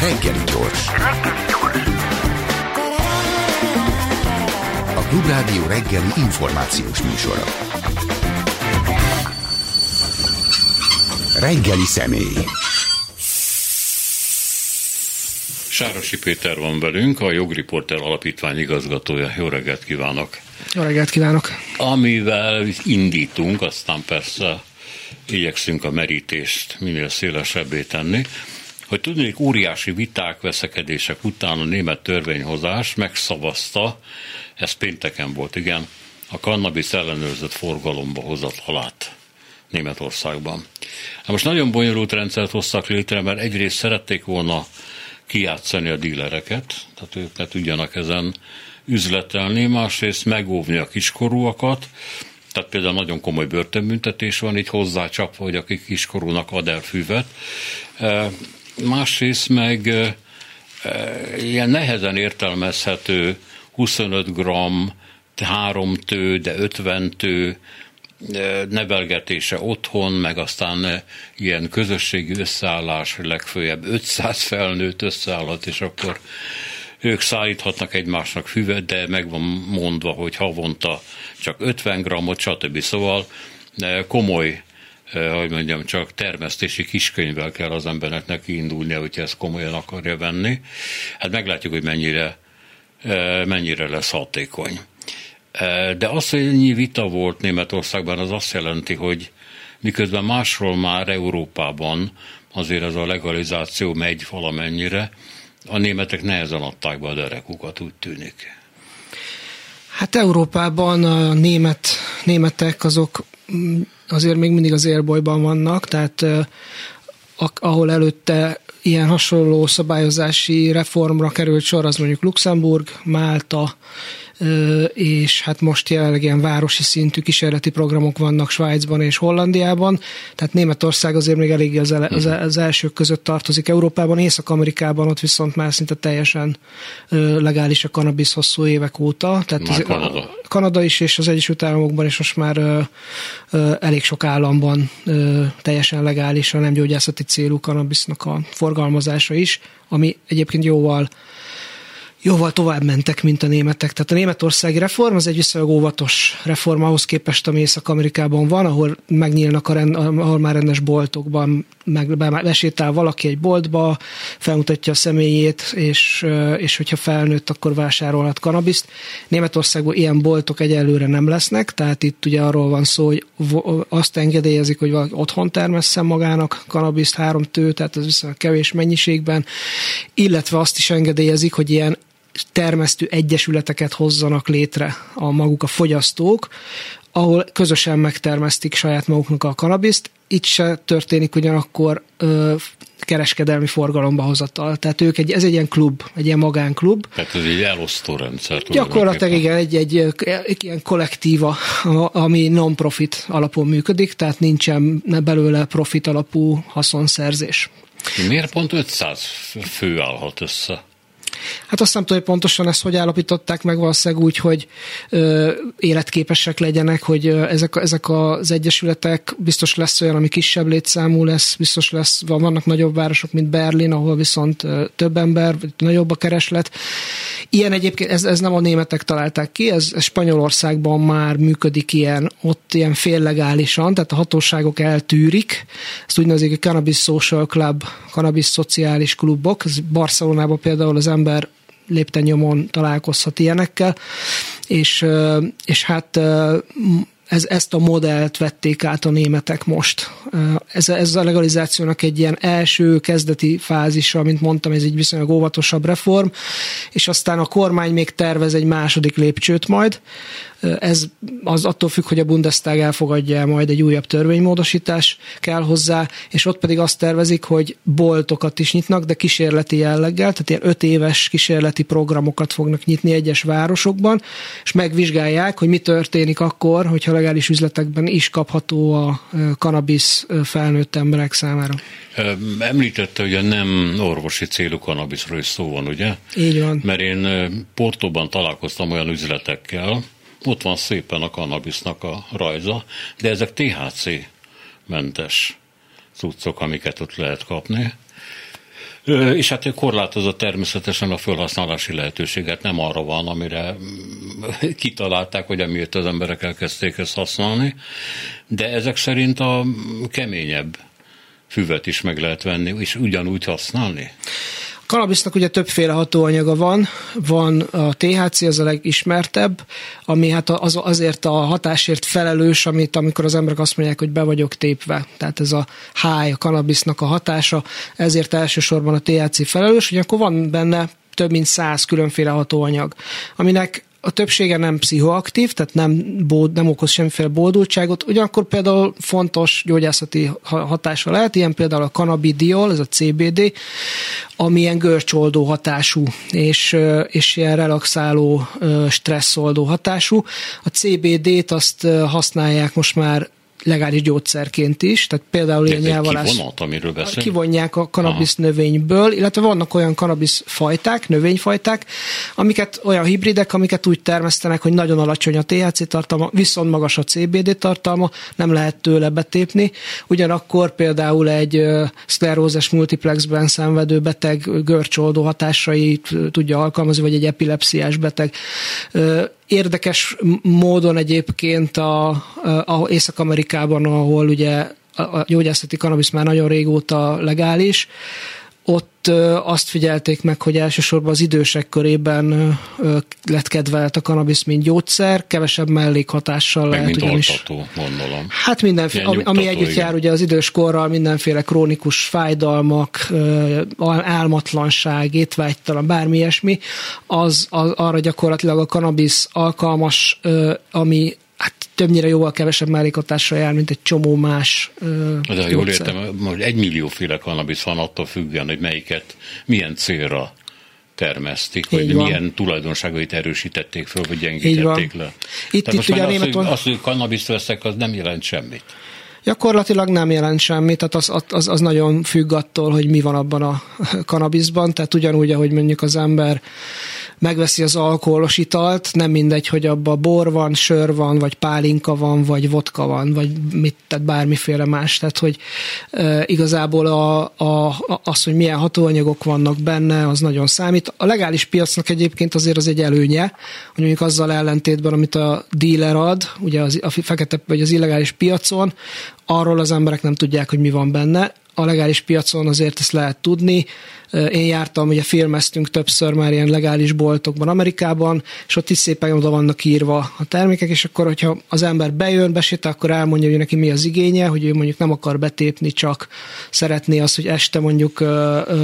Reggeli gyors. A Klubrádió reggeli információs műsora. Reggeli személy. Sárosi Péter van velünk, a Jogriporter Alapítvány igazgatója. Jó reggelt kívánok! Jó reggelt kívánok! Amivel indítunk, aztán persze igyekszünk a merítést minél szélesebbé tenni, hogy tudnék óriási viták, veszekedések után a német törvényhozás megszavazta, ez pénteken volt, igen, a kannabis ellenőrzött forgalomba hozott halát Németországban. Hát most nagyon bonyolult rendszert hoztak létre, mert egyrészt szerették volna kijátszani a dílereket, tehát ők ne tudjanak ezen üzletelni, másrészt megóvni a kiskorúakat, tehát például nagyon komoly börtönbüntetés van így hozzácsapva, hogy aki kiskorúnak ad el füvet. Másrészt meg ilyen nehezen értelmezhető 25 gram, 3 tő, de 50 tő, nevelgetése otthon, meg aztán ilyen közösségi összeállás, legfőjebb 500 felnőtt összeállhat, és akkor ők szállíthatnak egymásnak füvet, de meg van mondva, hogy havonta csak 50 grammot, stb. Szóval komoly hogy mondjam, csak termesztési kiskönyvvel kell az embernek neki indulnia, hogyha ezt komolyan akarja venni. Hát meglátjuk, hogy mennyire, mennyire lesz hatékony. De az, hogy ennyi vita volt Németországban, az azt jelenti, hogy miközben másról már Európában azért ez a legalizáció megy valamennyire, a németek nehezen adták be a derekukat, úgy tűnik. Hát Európában a német, németek azok mm, azért még mindig az élbolyban vannak, tehát ahol előtte ilyen hasonló szabályozási reformra került sor, az mondjuk Luxemburg, Málta, és hát most jelenleg ilyen városi szintű kísérleti programok vannak Svájcban és Hollandiában, tehát Németország azért még elég az, az, mhm. az elsők között tartozik Európában, Észak-Amerikában ott viszont már szinte teljesen legális a kanabisz hosszú évek óta. Tehát már Kanada. Kanada is, és az Egyesült Államokban is most már elég sok államban teljesen legális a nem gyógyászati célú kanabisznak a forgalmazása is, ami egyébként jóval jóval tovább mentek, mint a németek. Tehát a németországi reform az egy viszonylag óvatos reform ahhoz képest, ami Észak-Amerikában van, ahol megnyílnak, a rend, ahol már rendes boltokban meg besétál valaki egy boltba, felmutatja a személyét, és, és hogyha felnőtt, akkor vásárolhat kanabiszt. Németországban ilyen boltok egyelőre nem lesznek, tehát itt ugye arról van szó, hogy azt engedélyezik, hogy valaki otthon termesszen magának kanabiszt, három tő, tehát ez viszonylag kevés mennyiségben, illetve azt is engedélyezik, hogy ilyen termesztő egyesületeket hozzanak létre a maguk a fogyasztók, ahol közösen megtermesztik saját maguknak a kanabiszt. Itt se történik ugyanakkor ö, kereskedelmi forgalomba hozatal. Tehát ők egy, ez egy ilyen klub, egy ilyen magánklub. Tehát ez egy elosztó rendszer. Gyakorlatilag igen, egy, egy, egy, egy ilyen kollektíva, ami non-profit alapon működik, tehát nincsen belőle profit alapú haszonszerzés. Miért pont 500 fő állhat össze? Hát azt nem tudom, hogy pontosan ezt hogy állapították meg, valószínűleg úgy, hogy ö, életképesek legyenek, hogy ö, ezek, ezek az egyesületek biztos lesz olyan, ami kisebb létszámú lesz, biztos lesz, vannak nagyobb városok, mint Berlin, ahol viszont ö, több ember, nagyobb a kereslet. Ilyen egyébként, ez, ez nem a németek találták ki, ez, ez Spanyolországban már működik ilyen, ott ilyen féllegálisan, tehát a hatóságok eltűrik, ezt úgynevezik a Cannabis Social Club, Cannabis Szociális Klubok, ez Barcelonában például az ember lépten nyomon találkozhat ilyenekkel, és, és hát ez, ezt a modellt vették át a németek most. Ez, ez a legalizációnak egy ilyen első kezdeti fázisa, mint mondtam, ez egy viszonylag óvatosabb reform, és aztán a kormány még tervez egy második lépcsőt majd, ez az attól függ, hogy a Bundestag elfogadja majd egy újabb törvénymódosítás kell hozzá, és ott pedig azt tervezik, hogy boltokat is nyitnak, de kísérleti jelleggel, tehát ilyen öt éves kísérleti programokat fognak nyitni egyes városokban, és megvizsgálják, hogy mi történik akkor, hogyha legális üzletekben is kapható a kanabisz felnőtt emberek számára. Említette, hogy a nem orvosi célú kanabiszról is szó van, ugye? Így van. Mert én Portóban találkoztam olyan üzletekkel, ott van szépen a kannabisznak a rajza, de ezek THC mentes cuccok, amiket ott lehet kapni. És hát korlátozott természetesen a felhasználási lehetőséget, nem arra van, amire mm, kitalálták, hogy amiért az emberek elkezdték ezt használni, de ezek szerint a keményebb füvet is meg lehet venni, és ugyanúgy használni. Kanabisznak ugye többféle hatóanyaga van, van a THC, az a legismertebb, ami hát az, azért a hatásért felelős, amit amikor az emberek azt mondják, hogy be vagyok tépve. Tehát ez a high, a kanabisznak a hatása, ezért elsősorban a THC felelős, akkor van benne több mint száz különféle hatóanyag, aminek a többsége nem pszichoaktív, tehát nem, bód, nem okoz semmiféle boldultságot, ugyanakkor például fontos gyógyászati hatása lehet, ilyen például a cannabidiol, ez a CBD, ami ilyen görcsoldó hatású, és, és ilyen relaxáló, stresszoldó hatású. A CBD-t azt használják most már legális gyógyszerként is, tehát például ilyen nyelvalás. Kivonat, amiről beszél? Kivonják a kanabisz Aha. növényből, illetve vannak olyan kanabisz fajták, növényfajták, amiket olyan hibridek, amiket úgy termesztenek, hogy nagyon alacsony a THC tartalma, viszont magas a CBD tartalma, nem lehet tőle betépni. Ugyanakkor például egy szklerózes multiplexben szenvedő beteg görcsoldó hatásait tudja alkalmazni, vagy egy epilepsziás beteg Érdekes módon egyébként a, a Észak-Amerikában, ahol ugye a gyógyászati kanabisz már nagyon régóta legális, ott azt figyelték meg, hogy elsősorban az idősek körében lett kedvelt a kanabisz, mint gyógyszer, kevesebb mellékhatással meg lehet mint ugyanis. Altató, gondolom. Hát mindenféle, ami, ami együtt igen. jár ugye az idős korral, mindenféle krónikus fájdalmak, álmatlanság, étvágytalan, bármi ilyesmi, az, az arra gyakorlatilag a kanabisz alkalmas, ami többnyire jóval kevesebb mellékhatással jár, mint egy csomó más De ha jól értem, hogy egy millióféle kanabisz van attól függően, hogy melyiket, milyen célra termesztik, vagy milyen tulajdonságait erősítették föl, vagy gyengítették le. Itt, Tehát itt ugye az, német... hogy, az, hogy kannabiszt veszek, az nem jelent semmit. Gyakorlatilag nem jelent semmit, tehát az, az, az nagyon függ attól, hogy mi van abban a kanabiszban, tehát ugyanúgy, ahogy mondjuk az ember megveszi az alkoholos italt, nem mindegy, hogy abba bor van, sör van, vagy pálinka van, vagy vodka van, vagy mit, tehát bármiféle más. Tehát, hogy e, igazából a, a, az, hogy milyen hatóanyagok vannak benne, az nagyon számít. A legális piacnak egyébként azért az egy előnye, hogy mondjuk azzal ellentétben, amit a dealer ad, ugye az, a fekete vagy az illegális piacon, arról az emberek nem tudják, hogy mi van benne a legális piacon azért ezt lehet tudni. Én jártam, ugye filmeztünk többször már ilyen legális boltokban Amerikában, és ott is szépen oda vannak írva a termékek, és akkor, hogyha az ember bejön, besétál, akkor elmondja, hogy neki mi az igénye, hogy ő mondjuk nem akar betépni, csak szeretné azt, hogy este mondjuk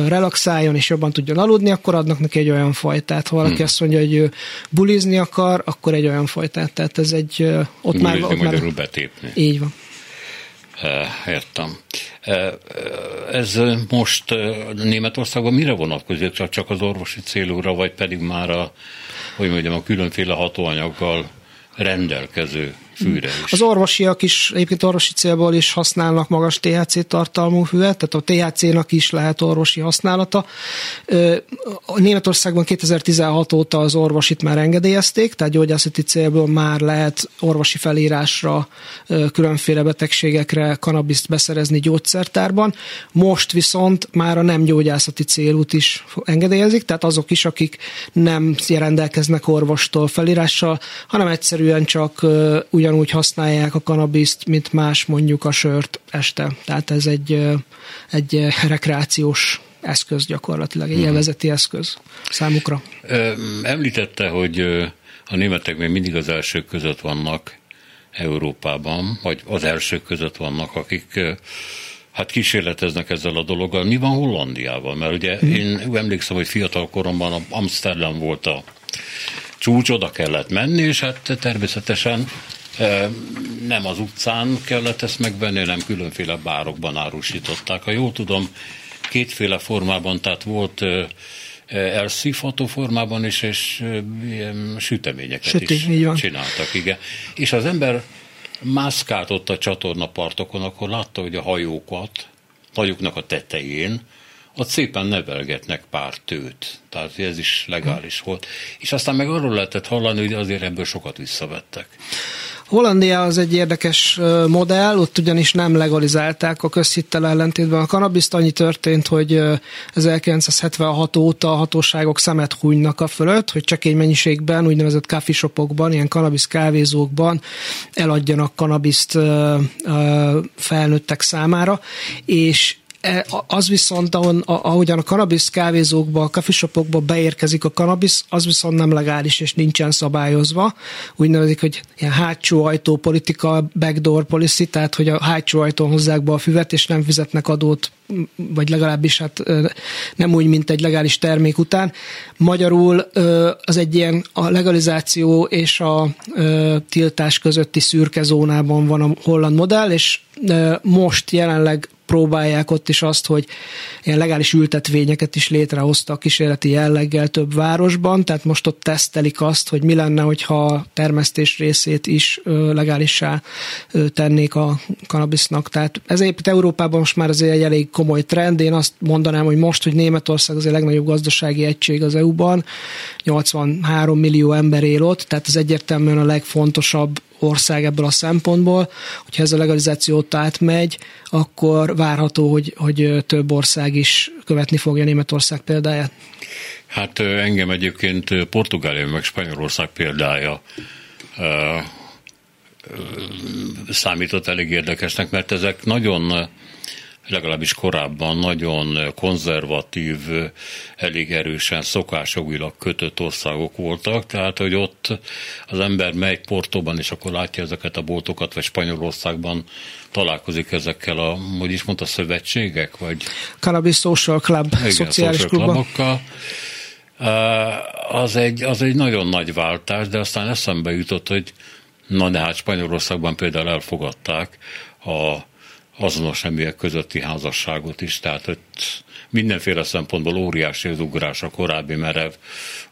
relaxáljon és jobban tudjon aludni, akkor adnak neki egy olyan fajtát. Ha valaki hmm. azt mondja, hogy ő bulizni akar, akkor egy olyan fajtát. Tehát ez egy... Ott Bulizni már, ott már betépni. Így van. Értem. Ez most Németországban mire vonatkozik? Csak az orvosi célúra, vagy pedig már a, hogy mondjam, a különféle hatóanyaggal rendelkező fűre is. Az orvosiak is, egyébként orvosi célból is használnak magas THC tartalmú füvet, tehát a THC-nak is lehet orvosi használata. Németországban 2016 óta az orvosit már engedélyezték, tehát gyógyászati célból már lehet orvosi felírásra, különféle betegségekre kanabiszt beszerezni gyógyszertárban. Most viszont már a nem gyógyászati célút is engedélyezik, tehát azok is, akik nem rendelkeznek orvostól felírással, hanem egyszerűen csak ugyan ugyanúgy használják a kanabiszt, mint más mondjuk a sört este. Tehát ez egy, egy rekreációs eszköz gyakorlatilag, egy mhm. élvezeti eszköz számukra. Említette, hogy a németek még mindig az elsők között vannak Európában, vagy az elsők között vannak, akik hát kísérleteznek ezzel a dologgal. Mi van Hollandiával? Mert ugye hmm. én emlékszem, hogy fiatal koromban Amsterdam volt a csúcs, oda kellett menni, és hát természetesen nem az utcán kellett ezt megvenni, hanem különféle bárokban árusították. Ha jól tudom, kétféle formában, tehát volt elszívható formában is, és ilyen süteményeket Süti, is csináltak, igen. És az ember mászkált ott a csatornapartokon, akkor látta, hogy a hajókat, hajóknak a tetején, ott szépen nevelgetnek pár tőt. Tehát ez is legális volt. És aztán meg arról lehetett hallani, hogy azért ebből sokat visszavettek. Hollandia az egy érdekes modell, ott ugyanis nem legalizálták a közhittel ellentétben a kanabiszt. Annyi történt, hogy 1976 óta a hatóságok szemet hunynak a fölött, hogy csekély mennyiségben, úgynevezett kafishopokban, ilyen kanabisz kávézókban eladjanak kanabiszt felnőttek számára, és az viszont, ahogyan a kanabisz kávézókba, a kafishopokba beérkezik a kanabisz, az viszont nem legális és nincsen szabályozva. Úgy nevezik, hogy ilyen hátsó ajtó politika, backdoor policy, tehát hogy a hátsó ajtón hozzák be a füvet, és nem fizetnek adót vagy legalábbis hát nem úgy, mint egy legális termék után. Magyarul az egy ilyen a legalizáció és a tiltás közötti szürke zónában van a holland modell, és most jelenleg próbálják ott is azt, hogy ilyen legális ültetvényeket is létrehoztak kísérleti jelleggel több városban, tehát most ott tesztelik azt, hogy mi lenne, hogyha a termesztés részét is legálissá tennék a kanabisznak. Tehát ez egyébként Európában most már azért egy elég komoly trend. Én azt mondanám, hogy most, hogy Németország az a legnagyobb gazdasági egység az EU-ban, 83 millió ember él ott, tehát ez egyértelműen a legfontosabb ország ebből a szempontból. Hogyha ez a legalizáció átmegy, akkor várható, hogy, hogy több ország is követni fogja Németország példáját. Hát engem egyébként Portugália meg Spanyolország példája számított elég érdekesnek, mert ezek nagyon legalábbis korábban nagyon konzervatív, elég erősen szokásjogilag kötött országok voltak, tehát hogy ott az ember megy Portóban, és akkor látja ezeket a boltokat, vagy Spanyolországban találkozik ezekkel a, hogy is mondta, szövetségek, vagy... Cannabis Social Club, Igen, szociális klubokkal. Az egy, az egy nagyon nagy váltás, de aztán eszembe jutott, hogy na de hát Spanyolországban például elfogadták a azonos neműek közötti házasságot is, tehát ott mindenféle szempontból óriási az ugrás a korábbi merev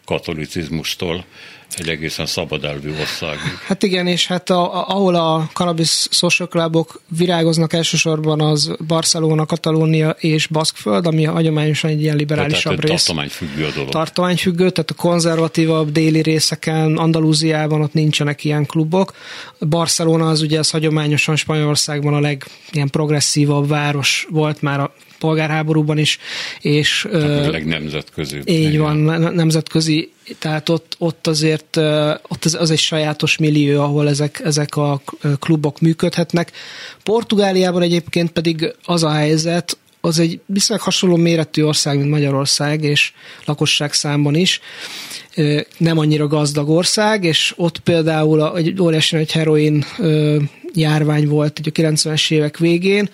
katolicizmustól egy egészen szabad elvű ország. Hát igen, és hát a, ahol a cannabis social clubok virágoznak elsősorban az Barcelona, Katalónia és Baszkföld, ami hagyományosan egy ilyen liberálisabb tehát, rész. Tartományfüggő a dolog. Tartományfüggő, tehát a konzervatívabb déli részeken, Andalúziában ott nincsenek ilyen klubok. Barcelona az ugye az hagyományosan Spanyolországban a leg ilyen progresszívabb város volt már a polgárháborúban is, és... Tehát nemzetközi. Így van, nemzetközi, tehát ott, ott azért ott az, az egy sajátos millió, ahol ezek, ezek a klubok működhetnek. Portugáliában egyébként pedig az a helyzet, az egy viszonylag hasonló méretű ország, mint Magyarország, és lakosság számban is. Nem annyira gazdag ország, és ott például egy óriási nagy heroin járvány volt a 90-es évek végén,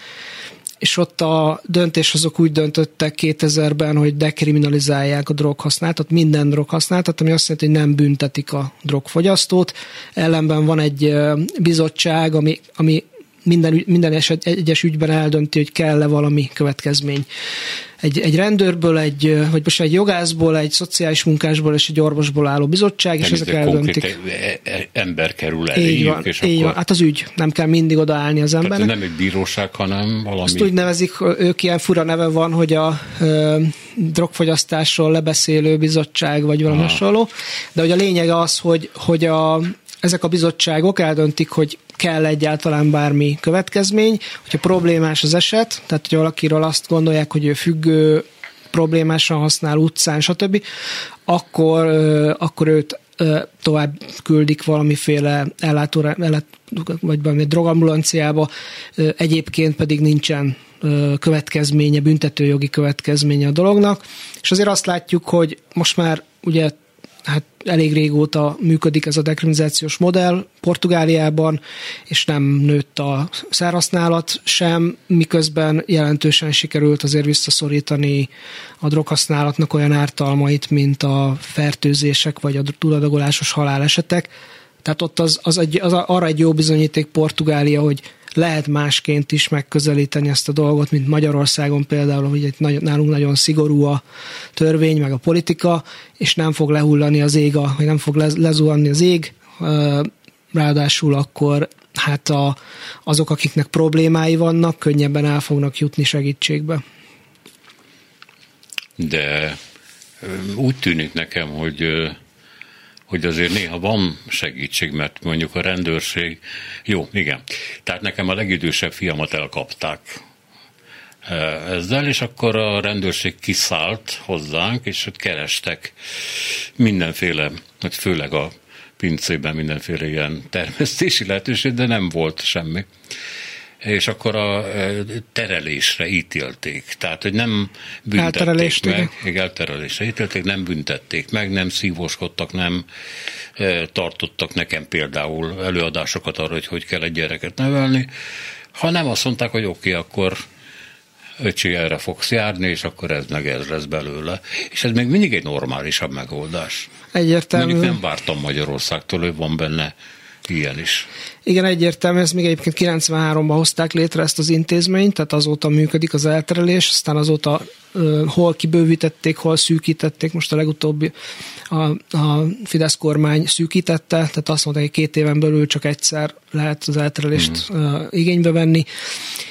és ott a döntéshozók úgy döntöttek 2000-ben, hogy dekriminalizálják a droghasználatot, minden droghasználatot, ami azt jelenti, hogy nem büntetik a drogfogyasztót. Ellenben van egy bizottság, ami, ami minden, minden eset, egyes ügyben eldönti, hogy kell-e valami következmény egy, egy rendőrből, egy, vagy most egy jogászból, egy szociális munkásból és egy orvosból álló bizottság, nem és ezek eldöntik. E- e- ember kerül el, így van, és így akkor... van. Hát az ügy, nem kell mindig odaállni az embernek. Tehát nem egy bíróság, hanem valami... Azt úgy nevezik, ők ilyen fura neve van, hogy a ö, drogfogyasztásról lebeszélő bizottság, vagy valami hasonló, de hogy a lényeg az, hogy, hogy a, ezek a bizottságok eldöntik, hogy kell egyáltalán bármi következmény, hogyha problémás az eset, tehát hogy valakiről azt gondolják, hogy ő függő, problémásan használ utcán, stb., akkor, akkor őt tovább küldik valamiféle ellátó, ellát, vagy valami drogambulanciába, egyébként pedig nincsen következménye, büntetőjogi következménye a dolognak, és azért azt látjuk, hogy most már ugye hát elég régóta működik ez a dekriminalizációs modell Portugáliában, és nem nőtt a szerhasználat sem, miközben jelentősen sikerült azért visszaszorítani a droghasználatnak olyan ártalmait, mint a fertőzések vagy a túladagolásos halálesetek. Tehát ott az, az, egy, az arra egy jó bizonyíték Portugália, hogy lehet másként is megközelíteni ezt a dolgot, mint Magyarországon például, hogy egy nálunk nagyon szigorú a törvény, meg a politika, és nem fog lehullani az ég, vagy nem fog lezuhanni az ég, ráadásul akkor hát a, azok, akiknek problémái vannak, könnyebben el fognak jutni segítségbe. De úgy tűnik nekem, hogy hogy azért néha van segítség, mert mondjuk a rendőrség, jó, igen. Tehát nekem a legidősebb fiamat elkapták eh, ezzel, és akkor a rendőrség kiszállt hozzánk, és ott kerestek mindenféle, hogy főleg a pincében mindenféle ilyen termesztési lehetőség, de nem volt semmi és akkor a e, terelésre ítélték. Tehát, hogy nem büntették meg. Igen, elterelésre ítélték, nem büntették meg, nem szívóskodtak, nem e, tartottak nekem például előadásokat arra, hogy hogy kell egy gyereket nevelni, hanem azt mondták, hogy oké, okay, akkor öcsi, erre fogsz járni, és akkor ez meg ez lesz belőle. És ez még mindig egy normálisabb megoldás. Egyértelmű. Mondjuk nem vártam Magyarországtól, hogy van benne ilyen is. Igen, egyértelmű, ez még egyébként 93-ban hozták létre ezt az intézményt, tehát azóta működik az elterelés, aztán azóta hol kibővítették, hol szűkítették, most a legutóbbi a, a Fidesz kormány szűkítette, tehát azt mondta, hogy két éven belül csak egyszer lehet az elterelést mm. igénybe venni,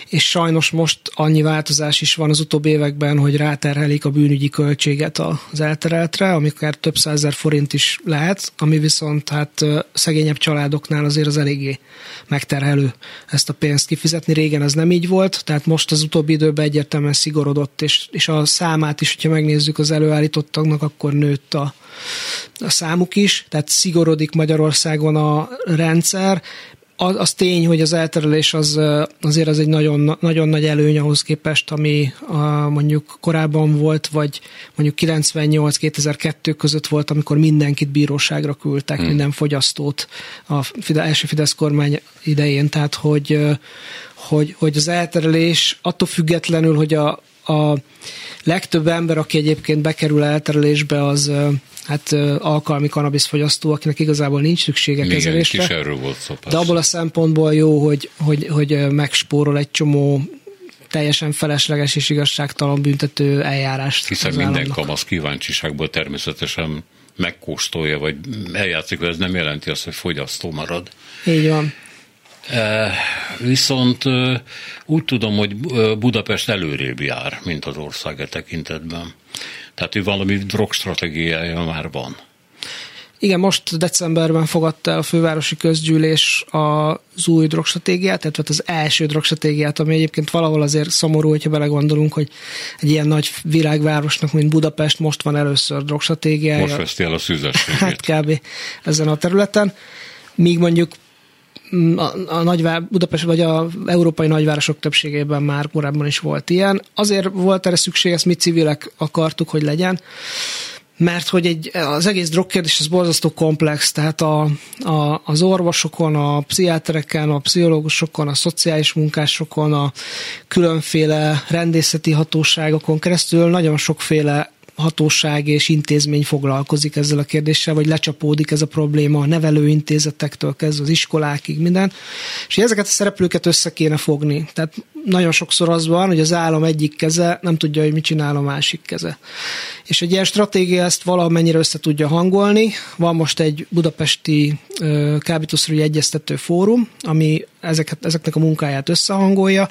és sajnos most annyi változás is van az utóbbi években, hogy ráterhelik a bűnügyi költséget az eltereltre, amikor több százezer forint is lehet, ami viszont hát szegényebb családoknál azért az eléggé megterhelő ezt a pénzt kifizetni. Régen ez nem így volt, tehát most az utóbbi időben egyértelműen szigorodott, és, és a számát is, hogyha megnézzük az előállítottaknak, akkor nőtt a, a számuk is, tehát szigorodik Magyarországon a rendszer, az, az tény, hogy az elterelés az, azért az egy nagyon, nagyon nagy előny ahhoz képest, ami a, mondjuk korábban volt, vagy mondjuk 98-2002 között volt, amikor mindenkit bíróságra küldtek, hmm. minden fogyasztót a Fide, első Fidesz kormány idején, tehát hogy, hogy, hogy az elterelés attól függetlenül, hogy a, a legtöbb ember, aki egyébként bekerül elterelésbe, az hát alkalmi fogyasztó, akinek igazából nincs szüksége Igen, kezelésre. Is erről volt szó, De abból a szempontból jó, hogy, hogy, hogy megspórol egy csomó teljesen felesleges és igazságtalan büntető eljárást. Hiszen minden kamasz kíváncsiságból természetesen megkóstolja, vagy eljátszik, hogy ez nem jelenti azt, hogy fogyasztó marad. Így van. Viszont úgy tudom, hogy Budapest előrébb jár, mint az ország e tekintetben. Tehát, hogy valami drogstratégiája már van. Igen, most decemberben fogadta el a fővárosi közgyűlés az új drogstratégiát, tehát az első drogstratégiát, ami egyébként valahol azért szomorú, hogyha belegondolunk, hogy egy ilyen nagy világvárosnak, mint Budapest, most van először drogstratégiája. Most veszti el a szűzességét. Hát kb. ezen a területen. Míg mondjuk a, a nagyvár, Budapest vagy a európai nagyvárosok többségében már korábban is volt ilyen. Azért volt erre szükség, ezt mi civilek akartuk, hogy legyen, mert hogy egy, az egész drogkérdés az borzasztó komplex, tehát a, a, az orvosokon, a pszichiátereken, a pszichológusokon, a szociális munkásokon, a különféle rendészeti hatóságokon keresztül nagyon sokféle hatóság és intézmény foglalkozik ezzel a kérdéssel, vagy lecsapódik ez a probléma a nevelőintézetektől kezdve az iskolákig, minden. És ezeket a szereplőket össze kéne fogni. Tehát nagyon sokszor az van, hogy az állam egyik keze nem tudja, hogy mit csinál a másik keze. És egy ilyen stratégia ezt valamennyire össze tudja hangolni. Van most egy budapesti kábítószerügyi egyeztető fórum, ami ezeket, ezeknek a munkáját összehangolja,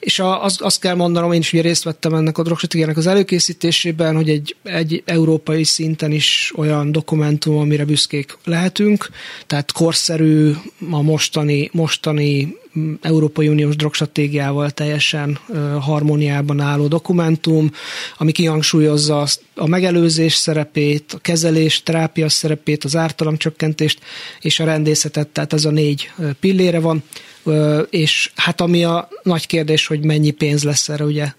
és az, azt kell mondanom, én is ugye részt vettem ennek a drogstratégiának az előkészítésében, hogy egy, egy európai szinten is olyan dokumentum, amire büszkék lehetünk, tehát korszerű, a mostani, mostani mm, Európai Uniós drogstratégiával teljesen harmóniában álló dokumentum, ami kihangsúlyozza a megelőzés szerepét, a kezelés, terápia szerepét, az ártalomcsökkentést és a rendészetet, tehát ez a négy pillére van és hát ami a nagy kérdés, hogy mennyi pénz lesz erre, ugye